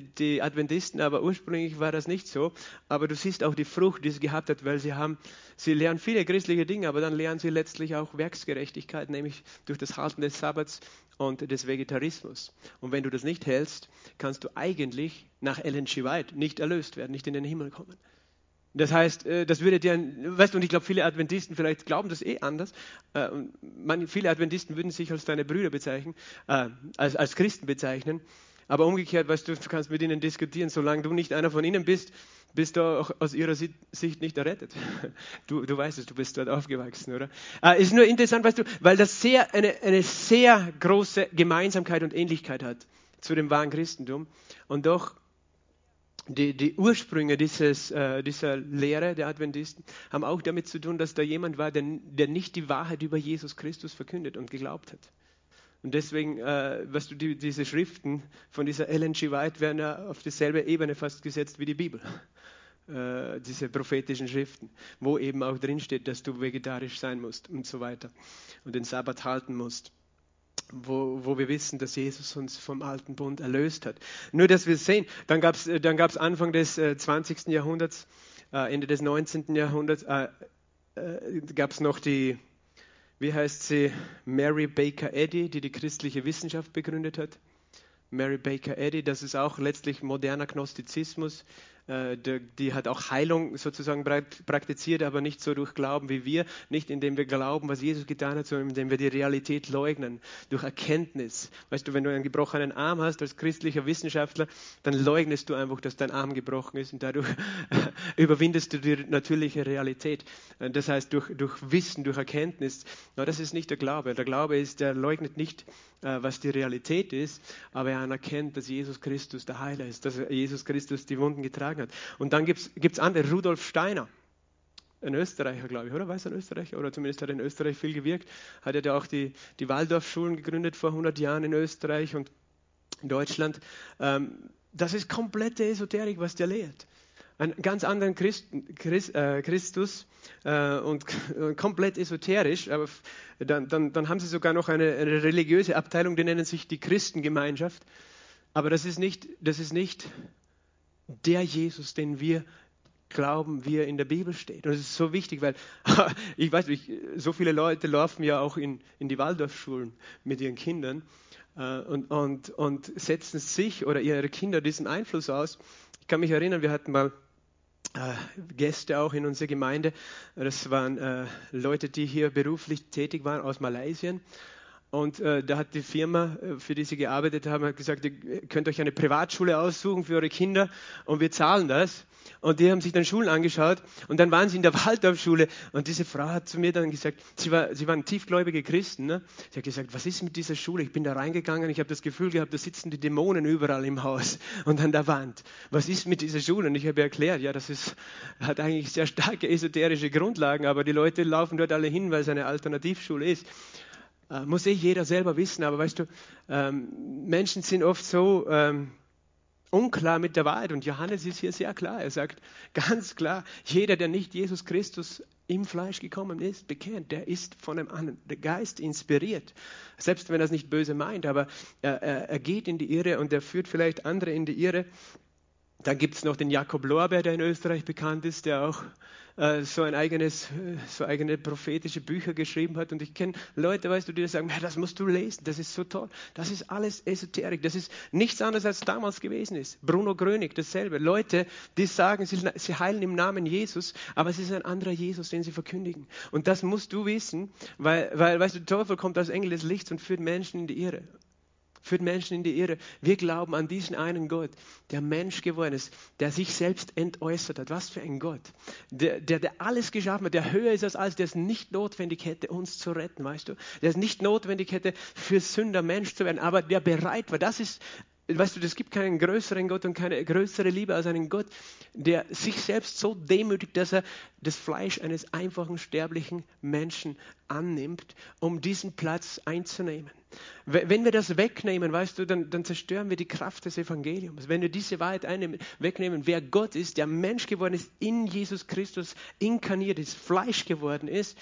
die Adventisten, aber ursprünglich war das nicht so. Aber du siehst auch die Frucht, die sie gehabt hat, weil sie haben, sie lernen viele christliche Dinge, aber dann lernen sie letztlich auch Werksgerechtigkeit, nämlich durch das Halten des Sabbats und des Vegetarismus. Und wenn du das nicht hältst, kannst du eigentlich nach Ellen G. White nicht erlöst werden, nicht in den Himmel kommen. Das heißt, äh, das würde dir, weißt du, und ich glaube, viele Adventisten vielleicht glauben das eh anders. Äh, viele Adventisten würden sich als deine Brüder bezeichnen, äh, als, als Christen bezeichnen. Aber umgekehrt, weißt du, du kannst mit ihnen diskutieren, solange du nicht einer von ihnen bist, bist du auch aus ihrer Sicht nicht errettet. Du, du weißt es, du bist dort aufgewachsen, oder? Äh, ist nur interessant, weißt du, weil das sehr, eine, eine sehr große Gemeinsamkeit und Ähnlichkeit hat zu dem wahren Christentum. Und doch die, die Ursprünge dieses, äh, dieser Lehre der Adventisten haben auch damit zu tun, dass da jemand war, der, der nicht die Wahrheit über Jesus Christus verkündet und geglaubt hat. Und deswegen, äh, was du die, diese Schriften von dieser Ellen G. White werden ja auf dieselbe Ebene fast gesetzt wie die Bibel. Äh, diese prophetischen Schriften, wo eben auch drin steht, dass du vegetarisch sein musst und so weiter und den Sabbat halten musst wo, wo wir wissen, dass Jesus uns vom alten Bund erlöst hat. Nur, dass wir sehen, dann gab es dann gab's Anfang des äh, 20. Jahrhunderts, äh, Ende des 19. Jahrhunderts, äh, äh gab es noch die, wie heißt sie, Mary Baker Eddy, die die christliche Wissenschaft begründet hat. Mary Baker Eddy, das ist auch letztlich moderner Gnostizismus, die hat auch Heilung sozusagen praktiziert, aber nicht so durch Glauben wie wir, nicht indem wir glauben, was Jesus getan hat, sondern indem wir die Realität leugnen, durch Erkenntnis. Weißt du, wenn du einen gebrochenen Arm hast als christlicher Wissenschaftler, dann leugnest du einfach, dass dein Arm gebrochen ist und dadurch überwindest du die natürliche Realität. Äh, das heißt, durch, durch Wissen, durch Erkenntnis. Na, das ist nicht der Glaube. Der Glaube ist, der leugnet nicht, äh, was die Realität ist, aber er anerkennt, dass Jesus Christus der Heiler ist, dass Jesus Christus die Wunden getragen hat. Und dann gibt es andere, Rudolf Steiner, ein Österreicher, glaube ich, oder? Weiß ein Österreicher? Oder zumindest hat er in Österreich viel gewirkt. Hat ja auch die, die Waldorfschulen gegründet vor 100 Jahren in Österreich und in Deutschland. Ähm, das ist komplette Esoterik, was der lehrt. Einen ganz anderen Christ, Christ, äh, Christus äh, und komplett esoterisch. Aber dann, dann, dann haben sie sogar noch eine, eine religiöse Abteilung, die nennen sich die Christengemeinschaft. Aber das ist nicht, das ist nicht der Jesus, den wir glauben, wie er in der Bibel steht. Und das ist so wichtig, weil ich weiß nicht, so viele Leute laufen ja auch in, in die Waldorfschulen mit ihren Kindern äh, und, und, und setzen sich oder ihre Kinder diesen Einfluss aus. Ich kann mich erinnern, wir hatten mal äh, Gäste auch in unserer Gemeinde. Das waren äh, Leute, die hier beruflich tätig waren aus Malaysia. Und äh, da hat die Firma, äh, für die sie gearbeitet haben, gesagt, ihr könnt euch eine Privatschule aussuchen für eure Kinder und wir zahlen das. Und die haben sich dann Schulen angeschaut und dann waren sie in der Waldorfschule und diese Frau hat zu mir dann gesagt, sie, war, sie waren tiefgläubige Christen. Ne? Sie hat gesagt, was ist mit dieser Schule? Ich bin da reingegangen, ich habe das Gefühl gehabt, da sitzen die Dämonen überall im Haus und an der Wand. Was ist mit dieser Schule? Und ich habe erklärt, ja, das ist, hat eigentlich sehr starke esoterische Grundlagen, aber die Leute laufen dort alle hin, weil es eine Alternativschule ist. Äh, muss eh jeder selber wissen, aber weißt du, ähm, Menschen sind oft so ähm, unklar mit der Wahrheit und Johannes ist hier sehr klar. Er sagt ganz klar, jeder, der nicht Jesus Christus im Fleisch gekommen ist, bekennt, der ist von einem anderen Geist inspiriert. Selbst wenn er es nicht böse meint, aber er, er, er geht in die Irre und er führt vielleicht andere in die Irre. Dann gibt es noch den Jakob Lorbeer, der in Österreich bekannt ist, der auch äh, so ein eigenes, so eigene prophetische Bücher geschrieben hat. Und ich kenne Leute, weißt du, die sagen, das musst du lesen, das ist so toll. Das ist alles Esoterik, das ist nichts anderes als damals gewesen ist. Bruno Grönig, dasselbe. Leute, die sagen, sie, sie heilen im Namen Jesus, aber es ist ein anderer Jesus, den sie verkündigen. Und das musst du wissen, weil, weil weißt du, der Teufel kommt als Engel des Lichts und führt Menschen in die Irre führt Menschen in die Irre. Wir glauben an diesen einen Gott, der Mensch geworden ist, der sich selbst entäußert hat. Was für ein Gott. Der, der, der alles geschaffen hat, der höher ist als alles, der es nicht notwendig hätte, uns zu retten, weißt du? Der es nicht notwendig hätte, für Sünder Mensch zu werden, aber der bereit war. Das ist Weißt du, es gibt keinen größeren Gott und keine größere Liebe als einen Gott, der sich selbst so demütigt, dass er das Fleisch eines einfachen sterblichen Menschen annimmt, um diesen Platz einzunehmen. Wenn wir das wegnehmen, weißt du, dann, dann zerstören wir die Kraft des Evangeliums. Wenn wir diese Wahrheit einnehmen, wegnehmen, wer Gott ist, der Mensch geworden ist, in Jesus Christus inkarniert ist, Fleisch geworden ist,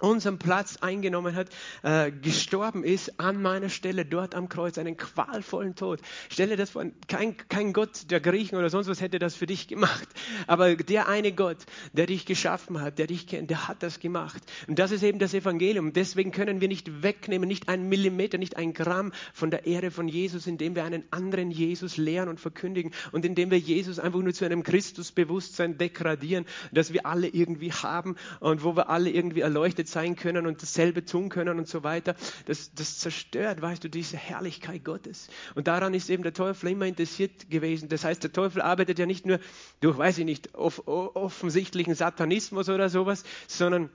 unseren Platz eingenommen hat, äh, gestorben ist an meiner Stelle dort am Kreuz, einen qualvollen Tod. Stelle das vor, kein, kein Gott der Griechen oder sonst was hätte das für dich gemacht. Aber der eine Gott, der dich geschaffen hat, der dich kennt, der hat das gemacht. Und das ist eben das Evangelium. Deswegen können wir nicht wegnehmen, nicht einen Millimeter, nicht ein Gramm von der Ehre von Jesus, indem wir einen anderen Jesus lehren und verkündigen und indem wir Jesus einfach nur zu einem Christusbewusstsein degradieren, das wir alle irgendwie haben und wo wir alle irgendwie erleuchtet sein können und dasselbe tun können und so weiter. Das, das zerstört, weißt du, diese Herrlichkeit Gottes. Und daran ist eben der Teufel immer interessiert gewesen. Das heißt, der Teufel arbeitet ja nicht nur durch, weiß ich nicht, off offensichtlichen Satanismus oder sowas, sondern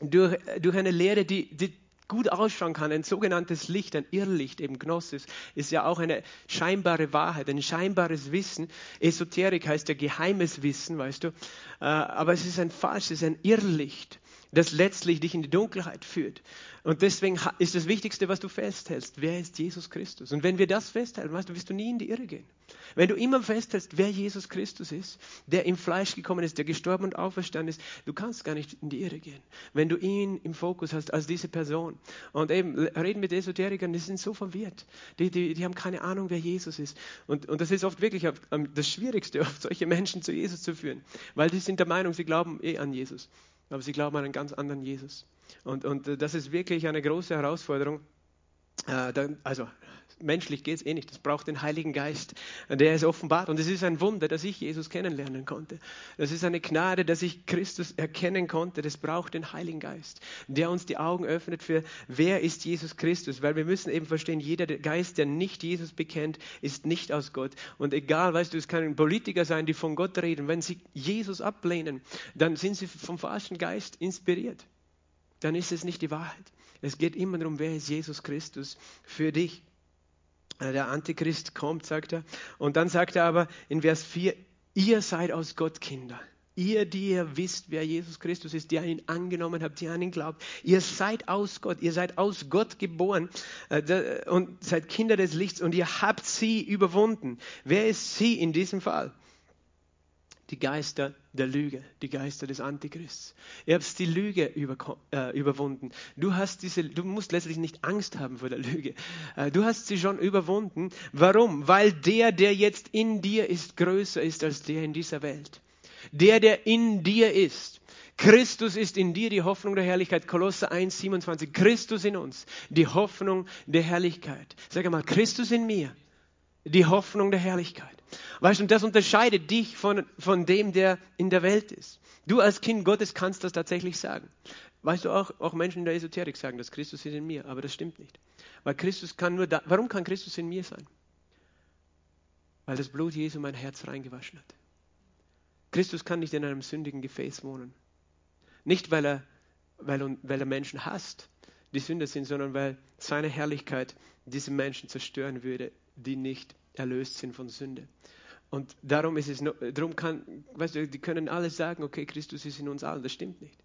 durch, durch eine Lehre, die, die gut ausschauen kann, ein sogenanntes Licht, ein Irrlicht, eben Gnosis, ist ja auch eine scheinbare Wahrheit, ein scheinbares Wissen. Esoterik heißt ja geheimes Wissen, weißt du. Äh, aber es ist ein falsches, ein Irrlicht das letztlich dich in die Dunkelheit führt. Und deswegen ist das Wichtigste, was du festhältst, wer ist Jesus Christus? Und wenn wir das festhalten, weißt du, wirst du nie in die Irre gehen. Wenn du immer festhältst, wer Jesus Christus ist, der im Fleisch gekommen ist, der gestorben und auferstanden ist, du kannst gar nicht in die Irre gehen. Wenn du ihn im Fokus hast als diese Person. Und eben, reden mit Esoterikern, die sind so verwirrt. Die, die, die haben keine Ahnung, wer Jesus ist. Und, und das ist oft wirklich das Schwierigste, solche Menschen zu Jesus zu führen. Weil die sind der Meinung, sie glauben eh an Jesus aber sie glauben an einen ganz anderen Jesus. Und, und äh, das ist wirklich eine große Herausforderung. Äh, also menschlich geht es eh nicht. Es braucht den Heiligen Geist, der ist offenbart. Und es ist ein Wunder, dass ich Jesus kennenlernen konnte. Das ist eine Gnade, dass ich Christus erkennen konnte. Das braucht den Heiligen Geist, der uns die Augen öffnet für, wer ist Jesus Christus. Weil wir müssen eben verstehen, jeder Geist, der nicht Jesus bekennt, ist nicht aus Gott. Und egal, weißt du, es können Politiker sein, die von Gott reden. Wenn sie Jesus ablehnen, dann sind sie vom falschen Geist inspiriert. Dann ist es nicht die Wahrheit. Es geht immer darum, wer ist Jesus Christus für dich. Äh, der Antichrist kommt, sagt er. Und dann sagt er aber in Vers 4, ihr seid aus Gott Kinder. Ihr, die ihr wisst, wer Jesus Christus ist, die ihr ihn angenommen habt, die an ihn glaubt. Ihr seid aus Gott, ihr seid aus Gott geboren äh, und seid Kinder des Lichts und ihr habt sie überwunden. Wer ist sie in diesem Fall? die Geister der Lüge, die Geister des Antichrists. Ihr habt die Lüge über, äh, überwunden. Du, hast diese, du musst letztlich nicht Angst haben vor der Lüge. Äh, du hast sie schon überwunden. Warum? Weil der, der jetzt in dir ist, größer ist als der in dieser Welt. Der, der in dir ist. Christus ist in dir die Hoffnung der Herrlichkeit. Kolosser 1, 27. Christus in uns, die Hoffnung der Herrlichkeit. Sag einmal, Christus in mir, die Hoffnung der Herrlichkeit. Weißt du, und das unterscheidet dich von, von dem, der in der Welt ist. Du als Kind Gottes kannst das tatsächlich sagen. Weißt du, auch, auch Menschen in der Esoterik sagen, dass Christus ist in mir, aber das stimmt nicht. Weil Christus kann nur da, warum kann Christus in mir sein? Weil das Blut Jesu mein Herz reingewaschen hat. Christus kann nicht in einem sündigen Gefäß wohnen. Nicht, weil er, weil, weil er Menschen hasst, die Sünder sind, sondern weil seine Herrlichkeit diese Menschen zerstören würde, die nicht erlöst sind von Sünde. Und darum ist es, darum kann, weißt du, die können alle sagen, okay, Christus ist in uns allen. Das stimmt nicht.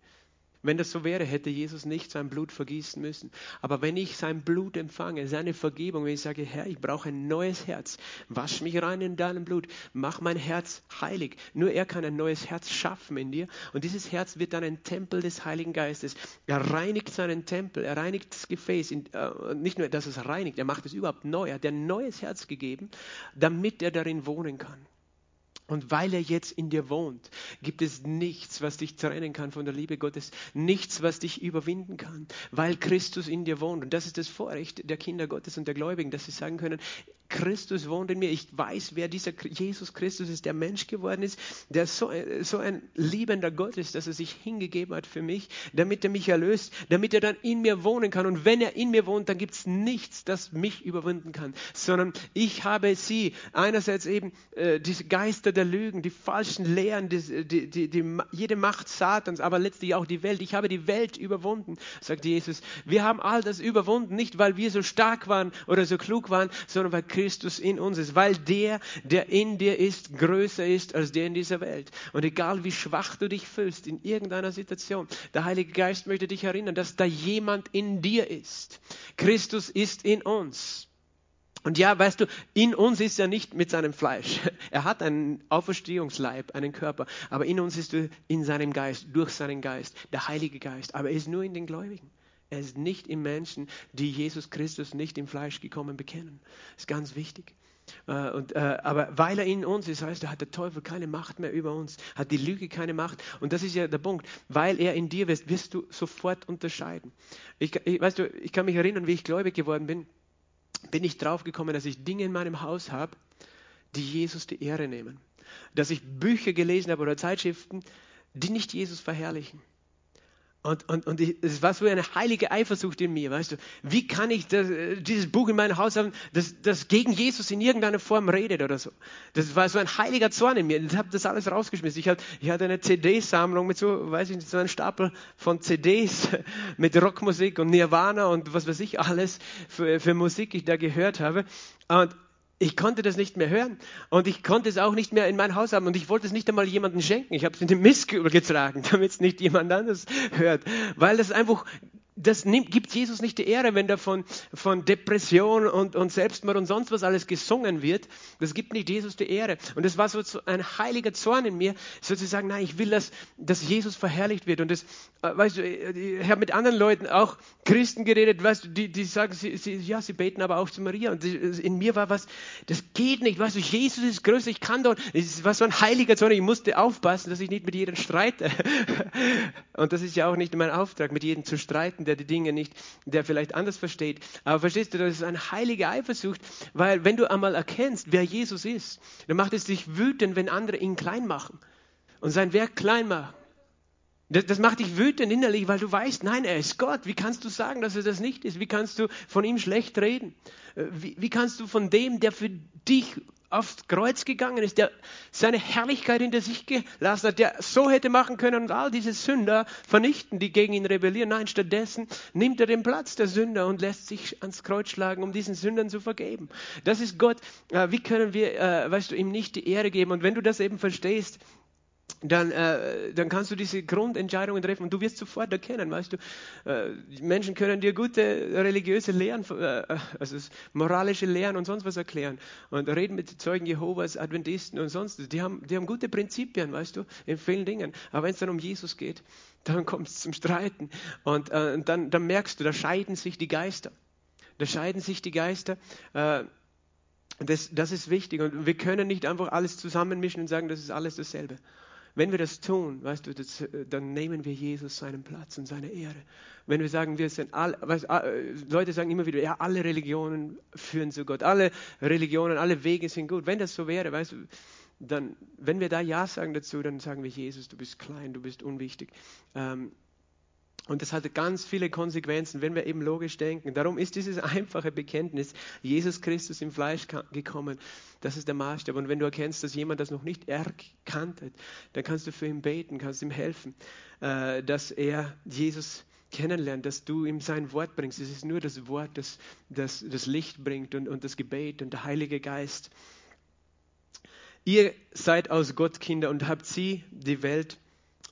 Wenn das so wäre, hätte Jesus nicht sein Blut vergießen müssen. Aber wenn ich sein Blut empfange, seine Vergebung, wenn ich sage, Herr, ich brauche ein neues Herz, wasch mich rein in deinem Blut, mach mein Herz heilig. Nur er kann ein neues Herz schaffen in dir. Und dieses Herz wird dann ein Tempel des Heiligen Geistes. Er reinigt seinen Tempel, er reinigt das Gefäß. Äh, nicht nur, dass es reinigt, er macht es überhaupt neu. Er hat ein neues Herz gegeben, damit er darin wohnen kann. Und weil er jetzt in dir wohnt, gibt es nichts, was dich trennen kann von der Liebe Gottes, nichts, was dich überwinden kann, weil Christus in dir wohnt. Und das ist das Vorrecht der Kinder Gottes und der Gläubigen, dass sie sagen können, Christus wohnt in mir. Ich weiß, wer dieser Jesus Christus ist, der Mensch geworden ist, der so, so ein liebender Gott ist, dass er sich hingegeben hat für mich, damit er mich erlöst, damit er dann in mir wohnen kann. Und wenn er in mir wohnt, dann gibt es nichts, das mich überwinden kann, sondern ich habe sie, einerseits eben äh, diese Geister der Lügen, die falschen Lehren, die, die, die, die, jede Macht Satans, aber letztlich auch die Welt. Ich habe die Welt überwunden, sagt Jesus. Wir haben all das überwunden, nicht weil wir so stark waren oder so klug waren, sondern weil Christus in uns ist, weil der, der in dir ist, größer ist als der in dieser Welt. Und egal wie schwach du dich fühlst in irgendeiner Situation, der Heilige Geist möchte dich erinnern, dass da jemand in dir ist. Christus ist in uns. Und ja, weißt du, in uns ist er nicht mit seinem Fleisch. Er hat einen Auferstehungsleib, einen Körper, aber in uns ist er in seinem Geist, durch seinen Geist, der Heilige Geist. Aber er ist nur in den Gläubigen. Er ist nicht im Menschen, die Jesus Christus nicht im Fleisch gekommen bekennen. Das ist ganz wichtig. Äh, und, äh, aber weil er in uns ist, heißt, er hat der Teufel keine Macht mehr über uns, hat die Lüge keine Macht. Und das ist ja der Punkt. Weil er in dir ist, wirst du sofort unterscheiden. Ich, ich, weißt du, ich kann mich erinnern, wie ich gläubig geworden bin bin ich draufgekommen, dass ich Dinge in meinem Haus habe, die Jesus die Ehre nehmen. Dass ich Bücher gelesen habe oder Zeitschriften, die nicht Jesus verherrlichen. Und, und, und ich, es war so eine heilige Eifersucht in mir, weißt du. Wie kann ich das, äh, dieses Buch in meinem Haus haben, das, das gegen Jesus in irgendeiner Form redet oder so? Das war so ein heiliger Zorn in mir. Ich habe das alles rausgeschmissen. Ich, hab, ich hatte eine CD-Sammlung mit so, weiß ich nicht, so einem Stapel von CDs mit Rockmusik und Nirvana und was weiß ich alles für, für Musik, ich da gehört habe. Und ich konnte das nicht mehr hören und ich konnte es auch nicht mehr in mein Haus haben und ich wollte es nicht einmal jemandem schenken. Ich habe es in den Mistkübel getragen, damit es nicht jemand anderes hört, weil das einfach das nimmt, gibt Jesus nicht die Ehre, wenn da von, von Depression und, und Selbstmord und sonst was alles gesungen wird. Das gibt nicht Jesus die Ehre. Und das war so ein heiliger Zorn in mir, sozusagen, nein, ich will, dass, dass Jesus verherrlicht wird. Und das, äh, weißt du, ich habe mit anderen Leuten, auch Christen geredet, weißt du, die, die sagen, sie, sie, ja, sie beten aber auch zu Maria. Und in mir war was, das geht nicht, weißt du, Jesus ist größer, ich kann dort. Es war so ein heiliger Zorn, ich musste aufpassen, dass ich nicht mit jedem streite. Und das ist ja auch nicht mein Auftrag, mit jedem zu streiten, der die Dinge nicht, der vielleicht anders versteht. Aber verstehst du, das ist eine heilige Eifersucht, weil wenn du einmal erkennst, wer Jesus ist, dann macht es dich wütend, wenn andere ihn klein machen und sein Werk klein machen. Das, das, macht dich wütend innerlich, weil du weißt, nein, er ist Gott. Wie kannst du sagen, dass er das nicht ist? Wie kannst du von ihm schlecht reden? Äh, wie, wie kannst du von dem, der für dich aufs Kreuz gegangen ist, der seine Herrlichkeit hinter sich gelassen hat, der so hätte machen können und all diese Sünder vernichten, die gegen ihn rebellieren. Nein, stattdessen nimmt er den Platz der Sünder und lässt sich ans Kreuz schlagen, um diesen Sündern zu vergeben. Das ist Gott. Äh, wie können wir, äh, weißt du, ihm nicht die Ehre geben? Und wenn du das eben verstehst, dann, äh, dann kannst du diese Grundentscheidungen treffen und du wirst sofort erkennen, weißt du, äh, Menschen können dir gute religiöse Lehren, äh, also moralische Lehren und sonst was erklären und reden mit Zeugen Jehovas, Adventisten und sonst, die haben, die haben gute Prinzipien, weißt du, in vielen Dingen, aber wenn es dann um Jesus geht, dann kommt es zum Streiten und, äh, und dann, dann merkst du, da scheiden sich die Geister, da scheiden sich die Geister, äh, das, das ist wichtig und wir können nicht einfach alles zusammenmischen und sagen, das ist alles dasselbe. Wenn wir das tun, weißt du, das, äh, dann nehmen wir Jesus seinen Platz und seine Ehre. Wenn wir sagen, wir sind alle, weißt, äh, Leute sagen immer wieder, ja, alle Religionen führen zu Gott, alle Religionen, alle Wege sind gut. Wenn das so wäre, weißt du, dann, wenn wir da Ja sagen dazu, dann sagen wir, Jesus, du bist klein, du bist unwichtig. Ähm, und das hatte ganz viele Konsequenzen, wenn wir eben logisch denken. Darum ist dieses einfache Bekenntnis, Jesus Christus im Fleisch gekommen, das ist der Maßstab. Und wenn du erkennst, dass jemand das noch nicht erkannt hat, dann kannst du für ihn beten, kannst ihm helfen, äh, dass er Jesus kennenlernt, dass du ihm sein Wort bringst. Es ist nur das Wort, das das, das Licht bringt und, und das Gebet und der Heilige Geist. Ihr seid aus Gott Kinder und habt sie, die Welt,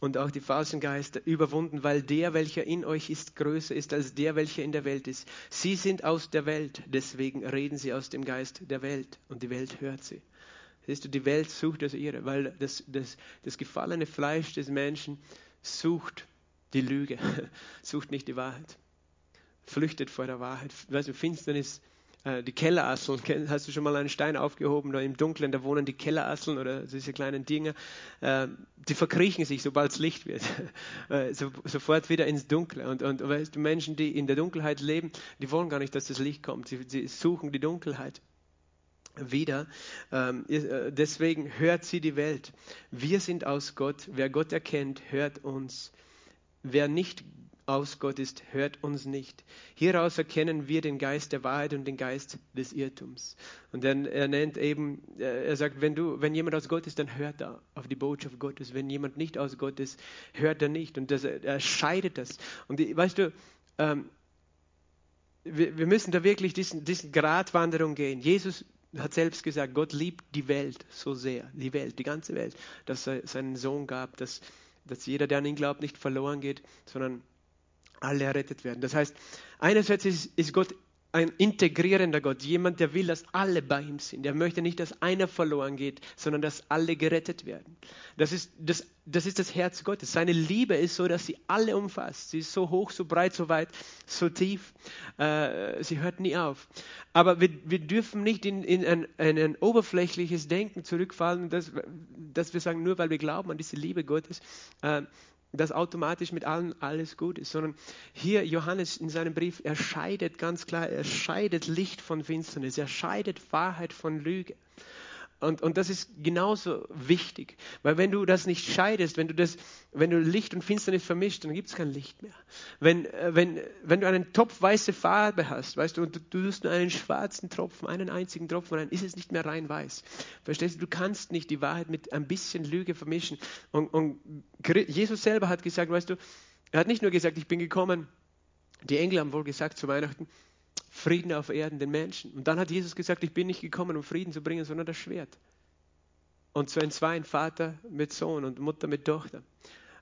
und auch die falschen Geister überwunden, weil der, welcher in euch ist, größer ist als der, welcher in der Welt ist. Sie sind aus der Welt, deswegen reden sie aus dem Geist der Welt und die Welt hört sie. Siehst du, die Welt sucht das ihre, weil das, das, das gefallene Fleisch des Menschen sucht die Lüge, sucht nicht die Wahrheit, flüchtet vor der Wahrheit. Weißt du, Finsternis äh, die Kellerasseln, hast du schon mal einen Stein aufgehoben, da im Dunkeln, da wohnen die Kellerasseln oder diese kleinen Dinge, äh, die verkriechen sich, sobald es Licht wird, äh, so, sofort wieder ins Dunkle. Und, und weißt du, Menschen, die in der Dunkelheit leben, die wollen gar nicht, dass das Licht kommt, sie, sie suchen die Dunkelheit wieder. Ähm, deswegen hört sie die Welt. Wir sind aus Gott. Wer Gott erkennt, hört uns. Wer nicht aus Gott ist, hört uns nicht. Hieraus erkennen wir den Geist der Wahrheit und den Geist des Irrtums. Und dann er nennt eben, er sagt, wenn du, wenn jemand aus Gott ist, dann hört er auf die Botschaft Gottes. Wenn jemand nicht aus Gott ist, hört er nicht. Und das, er scheidet das. Und die, weißt du, ähm, wir, wir, müssen da wirklich diesen, diesen Gratwanderung gehen. Jesus hat selbst gesagt, Gott liebt die Welt so sehr, die Welt, die ganze Welt, dass er seinen Sohn gab, dass, dass jeder, der an ihn glaubt, nicht verloren geht, sondern alle errettet werden. Das heißt, einerseits ist, ist Gott ein integrierender Gott, jemand, der will, dass alle bei ihm sind. Er möchte nicht, dass einer verloren geht, sondern dass alle gerettet werden. Das ist das, das ist das Herz Gottes. Seine Liebe ist so, dass sie alle umfasst. Sie ist so hoch, so breit, so weit, so tief. Äh, sie hört nie auf. Aber wir, wir dürfen nicht in, in ein, in ein oberflächliches Denken zurückfallen, dass, dass wir sagen, nur weil wir glauben an diese Liebe Gottes, äh, dass automatisch mit allen alles gut ist, sondern hier Johannes in seinem Brief, er scheidet ganz klar, er scheidet Licht von Finsternis, er scheidet Wahrheit von Lüge. Und, und das ist genauso wichtig, weil wenn du das nicht scheidest, wenn du, das, wenn du Licht und Finsternis vermischt, dann gibt es kein Licht mehr. Wenn, äh, wenn, wenn du einen Topf weiße Farbe hast, weißt du, und du, du tust nur einen schwarzen Tropfen, einen einzigen Tropfen, dann ist es nicht mehr rein weiß. Verstehst du? Du kannst nicht die Wahrheit mit ein bisschen Lüge vermischen. Und, und Jesus selber hat gesagt, weißt du, er hat nicht nur gesagt, ich bin gekommen, die Engel haben wohl gesagt zu Weihnachten, Frieden auf Erden den Menschen. Und dann hat Jesus gesagt, ich bin nicht gekommen, um Frieden zu bringen, sondern das Schwert. Und so ein Zwei, ein Vater mit Sohn und Mutter mit Tochter.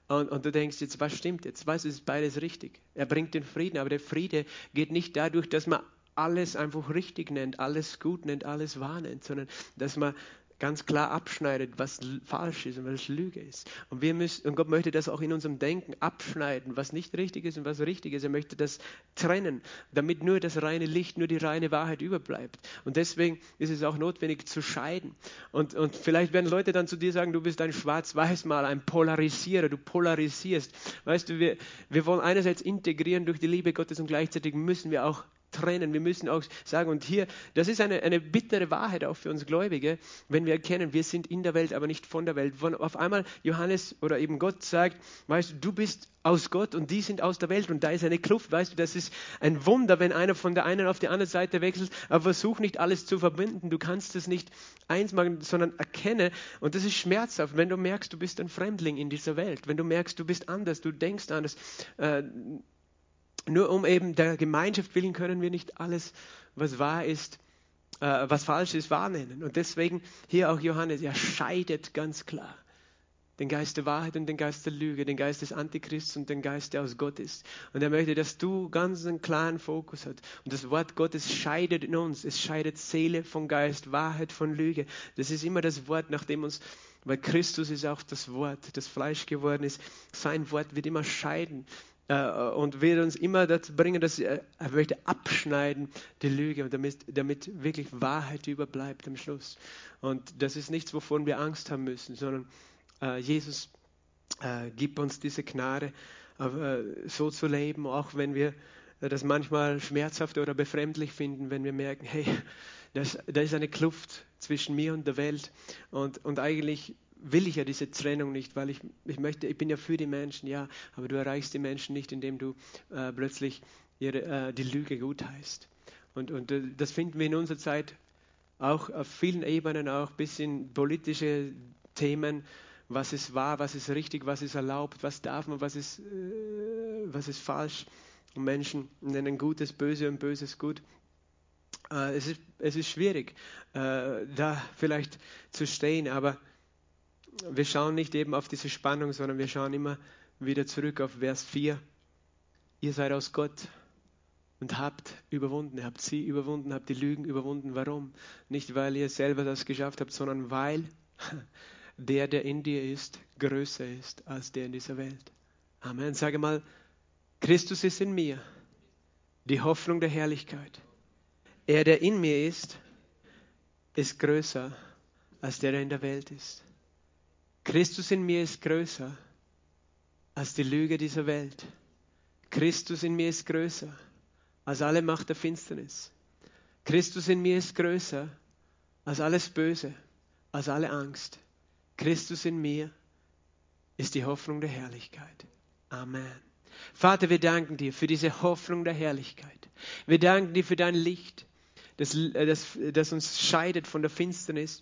Und, und, du denkst jetzt, was stimmt jetzt? Es ist beides richtig. Er bringt den Frieden, aber der Friede geht nicht dadurch, dass man alles einfach richtig nennt, alles gut nennt, alles wahr nennt, sondern dass man ganz klar abschneidet, was falsch ist und was Lüge ist. Und, wir müssen, und Gott möchte das auch in unserem Denken abschneiden, was nicht richtig ist und was richtig ist. Er möchte das trennen, damit nur das reine Licht, nur die reine Wahrheit überbleibt. Und deswegen ist es auch notwendig zu scheiden. Und, und vielleicht werden Leute dann zu dir sagen, du bist ein Schwarz-Weiß-Mal, ein Polarisierer, du polarisierst. Weißt du, wir, wir wollen einerseits integrieren durch die Liebe Gottes und gleichzeitig müssen wir auch trennen. Wir müssen auch sagen, und hier, das ist eine, eine bittere Wahrheit auch für uns Gläubige, wenn wir erkennen, wir sind in der Welt, aber nicht von der Welt. Wenn auf einmal Johannes oder eben Gott sagt, weißt du, du bist aus Gott und die sind aus der Welt und da ist eine Kluft, weißt du, das ist ein Wunder, wenn einer von der einen auf die andere Seite wechselt, aber versuch nicht alles zu verbinden, du kannst es nicht eins machen, sondern erkenne, und das ist schmerzhaft, wenn du merkst, du bist ein Fremdling in dieser Welt, wenn du merkst, du bist anders, du denkst anders, äh, nur um eben der Gemeinschaft willen können wir nicht alles, was wahr ist, äh, was falsch ist, wahrnehmen. Und deswegen hier auch Johannes, er scheidet ganz klar den Geist der Wahrheit und den Geist der Lüge, den Geist des Antichrists und den Geist, der aus Gott ist. Und er möchte, dass du ganz einen klaren Fokus hast. Und das Wort Gottes scheidet in uns. Es scheidet Seele von Geist, Wahrheit von Lüge. Das ist immer das Wort, nachdem uns, weil Christus ist auch das Wort, das Fleisch geworden ist. Sein Wort wird immer scheiden und wird uns immer dazu bringen, dass er, er möchte abschneiden die Lüge, damit, damit wirklich Wahrheit überbleibt am Schluss. Und das ist nichts, wovon wir Angst haben müssen, sondern äh, Jesus äh, gibt uns diese Gnade, äh, so zu leben, auch wenn wir das manchmal schmerzhaft oder befremdlich finden, wenn wir merken, hey, da ist eine Kluft zwischen mir und der Welt und, und eigentlich will ich ja diese Trennung nicht, weil ich, ich möchte, ich bin ja für die Menschen, ja, aber du erreichst die Menschen nicht, indem du äh, plötzlich ihre, äh, die Lüge gutheißt. Und, und äh, das finden wir in unserer Zeit auch auf vielen Ebenen, auch bis in politische Themen, was ist wahr, was ist richtig, was ist erlaubt, was darf man, was ist, äh, was ist falsch. Und Menschen nennen Gutes böse und Böses gut. Äh, es, ist, es ist schwierig, äh, da vielleicht zu stehen, aber wir schauen nicht eben auf diese Spannung, sondern wir schauen immer wieder zurück auf Vers 4. Ihr seid aus Gott und habt überwunden, habt sie überwunden, habt die Lügen überwunden. Warum? Nicht, weil ihr selber das geschafft habt, sondern weil der, der in dir ist, größer ist als der in dieser Welt. Amen. Sage mal, Christus ist in mir, die Hoffnung der Herrlichkeit. Er, der in mir ist, ist größer als der, der in der Welt ist. Christus in mir ist größer als die Lüge dieser Welt. Christus in mir ist größer als alle Macht der Finsternis. Christus in mir ist größer als alles Böse, als alle Angst. Christus in mir ist die Hoffnung der Herrlichkeit. Amen. Vater, wir danken dir für diese Hoffnung der Herrlichkeit. Wir danken dir für dein Licht, das, das, das uns scheidet von der Finsternis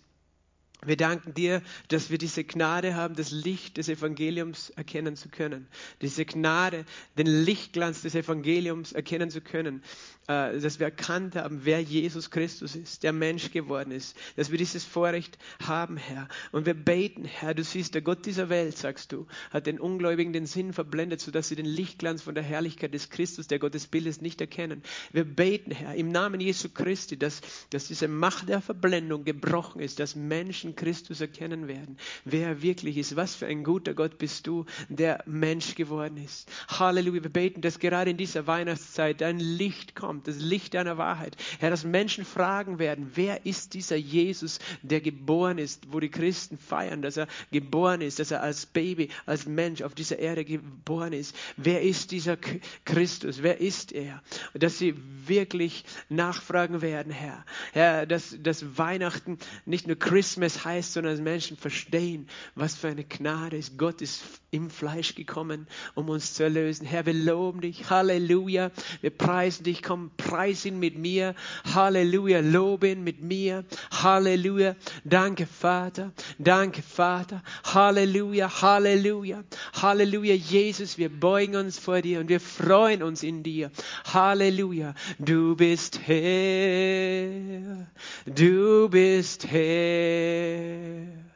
wir danken dir, dass wir diese Gnade haben, das Licht des Evangeliums erkennen zu können. Diese Gnade, den Lichtglanz des Evangeliums erkennen zu können. Äh, dass wir erkannt haben, wer Jesus Christus ist, der Mensch geworden ist, dass wir dieses Vorrecht haben, Herr. Und wir beten, Herr, du siehst, der Gott dieser Welt, sagst du, hat den Ungläubigen den Sinn verblendet, sodass sie den Lichtglanz von der Herrlichkeit des Christus, der Gottes Bild ist, nicht erkennen. Wir beten, Herr, im Namen Jesu Christi, dass, dass diese Macht der Verblendung gebrochen ist, dass Menschen Christus erkennen werden, wer er wirklich ist. Was für ein guter Gott bist du, der Mensch geworden ist. Halleluja, wir beten, dass gerade in dieser Weihnachtszeit dein Licht kommt kommt, das Licht deiner Wahrheit. Herr, dass Menschen fragen werden, wer ist dieser Jesus, der geboren ist, wo die Christen feiern, dass er geboren ist, dass er als Baby, als Mensch auf dieser Erde geboren ist. Wer ist dieser Christus? Wer ist er? Dass sie wirklich nachfragen werden, Herr. Herr, dass, dass Weihnachten nicht nur Christmas heißt, sondern dass Menschen verstehen, was für eine Gnade ist. Gott ist im Fleisch gekommen, um uns zu erlösen. Herr, wir loben dich. Halleluja. Wir preisen dich. Komm, preis ihn mit mir. Halleluja. Lob ihn mit mir. Halleluja. Danke, Vater. Danke, Vater. Halleluja. Halleluja. Halleluja. Jesus, wir beugen uns vor dir und wir freuen uns in dir. Halleluja. Du bist Herr. Du bist Herr.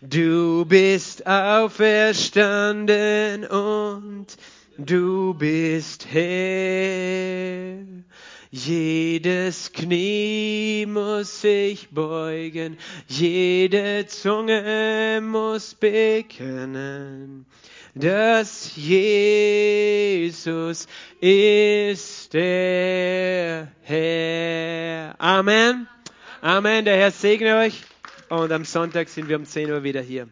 Du bist auferstanden und du bist Herr. Jedes Knie muss sich beugen, jede Zunge muss bekennen, dass Jesus ist der Herr. Amen. Amen. Der Herr segne euch. Und am Sonntag sind wir um 10 Uhr wieder hier.